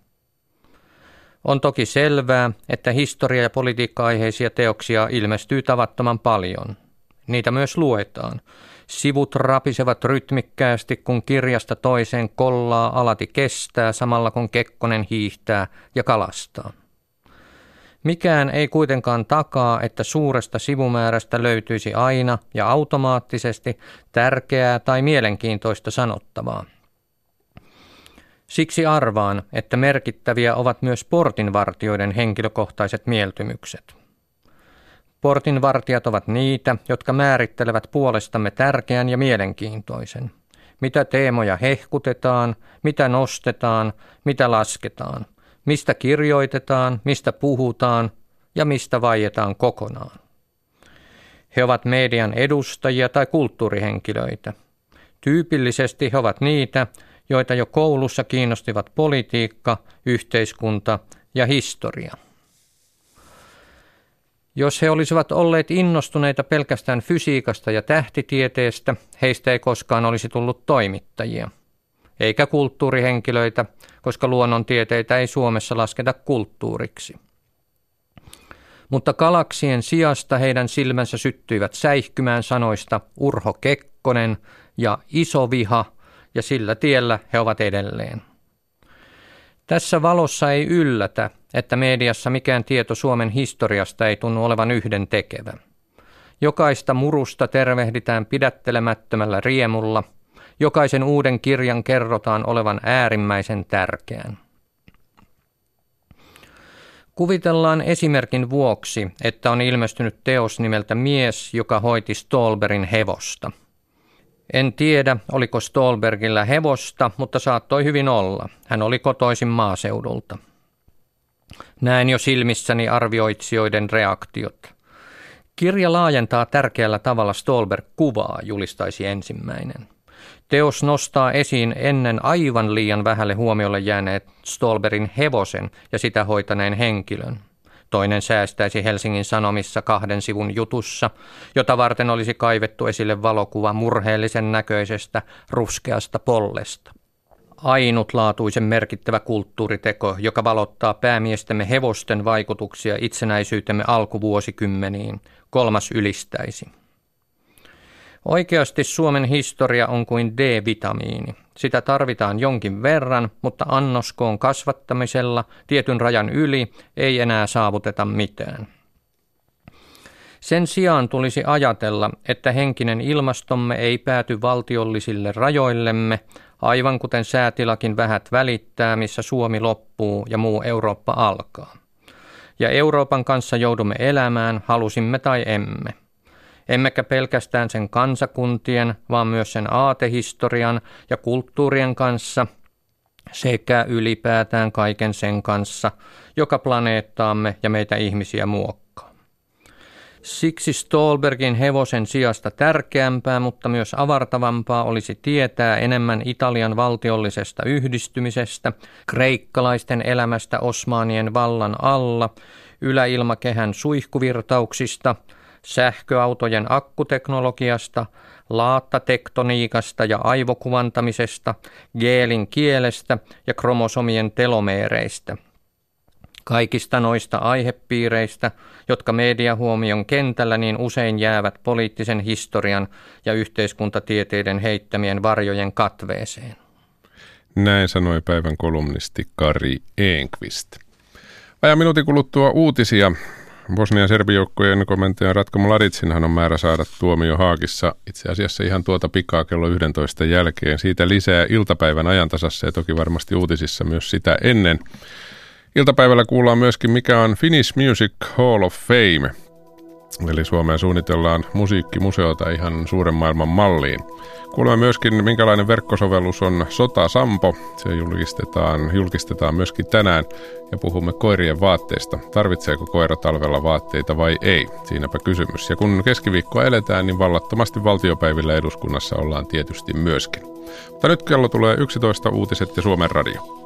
On toki selvää, että historia- ja politiikka-aiheisia teoksia ilmestyy tavattoman paljon. Niitä myös luetaan. Sivut rapisevat rytmikkäästi, kun kirjasta toiseen kollaa alati kestää samalla kun Kekkonen hiihtää ja kalastaa. Mikään ei kuitenkaan takaa, että suuresta sivumäärästä löytyisi aina ja automaattisesti tärkeää tai mielenkiintoista sanottavaa. Siksi arvaan, että merkittäviä ovat myös portinvartijoiden henkilökohtaiset mieltymykset. Portinvartijat ovat niitä, jotka määrittelevät puolestamme tärkeän ja mielenkiintoisen. Mitä teemoja hehkutetaan, mitä nostetaan, mitä lasketaan – mistä kirjoitetaan, mistä puhutaan ja mistä vaietaan kokonaan. He ovat median edustajia tai kulttuurihenkilöitä. Tyypillisesti he ovat niitä, joita jo koulussa kiinnostivat politiikka, yhteiskunta ja historia. Jos he olisivat olleet innostuneita pelkästään fysiikasta ja tähtitieteestä, heistä ei koskaan olisi tullut toimittajia – eikä kulttuurihenkilöitä, koska luonnontieteitä ei Suomessa lasketa kulttuuriksi. Mutta galaksien sijasta heidän silmänsä syttyivät säihkymään sanoista Urho Kekkonen ja Iso Viha, ja sillä tiellä he ovat edelleen. Tässä valossa ei yllätä, että mediassa mikään tieto Suomen historiasta ei tunnu olevan yhden tekevä. Jokaista murusta tervehditään pidättelemättömällä riemulla – Jokaisen uuden kirjan kerrotaan olevan äärimmäisen tärkeän. Kuvitellaan esimerkin vuoksi, että on ilmestynyt teos nimeltä Mies, joka hoiti Stolberin hevosta. En tiedä, oliko Stolbergillä hevosta, mutta saattoi hyvin olla. Hän oli kotoisin maaseudulta. Näen jo silmissäni arvioitsijoiden reaktiot. Kirja laajentaa tärkeällä tavalla Stolberg-kuvaa, julistaisi ensimmäinen. Teos nostaa esiin ennen aivan liian vähälle huomiolle jääneet Stolberin hevosen ja sitä hoitaneen henkilön. Toinen säästäisi Helsingin Sanomissa kahden sivun jutussa, jota varten olisi kaivettu esille valokuva murheellisen näköisestä ruskeasta pollesta. Ainutlaatuisen merkittävä kulttuuriteko, joka valottaa päämiestemme hevosten vaikutuksia itsenäisyytemme alkuvuosikymmeniin, kolmas ylistäisi. Oikeasti Suomen historia on kuin D-vitamiini. Sitä tarvitaan jonkin verran, mutta annoskoon kasvattamisella tietyn rajan yli ei enää saavuteta mitään. Sen sijaan tulisi ajatella, että henkinen ilmastomme ei pääty valtiollisille rajoillemme, aivan kuten säätilakin vähät välittää, missä Suomi loppuu ja muu Eurooppa alkaa. Ja Euroopan kanssa joudumme elämään, halusimme tai emme – emmekä pelkästään sen kansakuntien, vaan myös sen aatehistorian ja kulttuurien kanssa sekä ylipäätään kaiken sen kanssa, joka planeettaamme ja meitä ihmisiä muokkaa. Siksi Stolbergin hevosen sijasta tärkeämpää, mutta myös avartavampaa olisi tietää enemmän Italian valtiollisesta yhdistymisestä, kreikkalaisten elämästä Osmaanien vallan alla, yläilmakehän suihkuvirtauksista – sähköautojen akkuteknologiasta, laattatektoniikasta ja aivokuvantamisesta, geelin kielestä ja kromosomien telomeereistä. Kaikista noista aihepiireistä, jotka mediahuomion kentällä niin usein jäävät poliittisen historian ja yhteiskuntatieteiden heittämien varjojen katveeseen. Näin sanoi päivän kolumnisti Kari Enqvist. Ajan minuutin kuluttua uutisia. Bosnian serbijoukkojen komentaja Ratko Mladitsinhan on määrä saada tuomio Haakissa itse asiassa ihan tuota pikaa kello 11 jälkeen. Siitä lisää iltapäivän ajantasassa ja toki varmasti uutisissa myös sitä ennen. Iltapäivällä kuullaan myöskin mikä on Finnish Music Hall of Fame – Eli Suomeen suunnitellaan musiikkimuseota ihan suuren maailman malliin. Kuulemme myöskin, minkälainen verkkosovellus on Sota Sampo. Se julkistetaan, julkistetaan myöskin tänään ja puhumme koirien vaatteista. Tarvitseeko koira talvella vaatteita vai ei? Siinäpä kysymys. Ja kun keskiviikkoa eletään, niin vallattomasti valtiopäivillä eduskunnassa ollaan tietysti myöskin. Mutta nyt kello tulee 11 uutiset ja Suomen radio.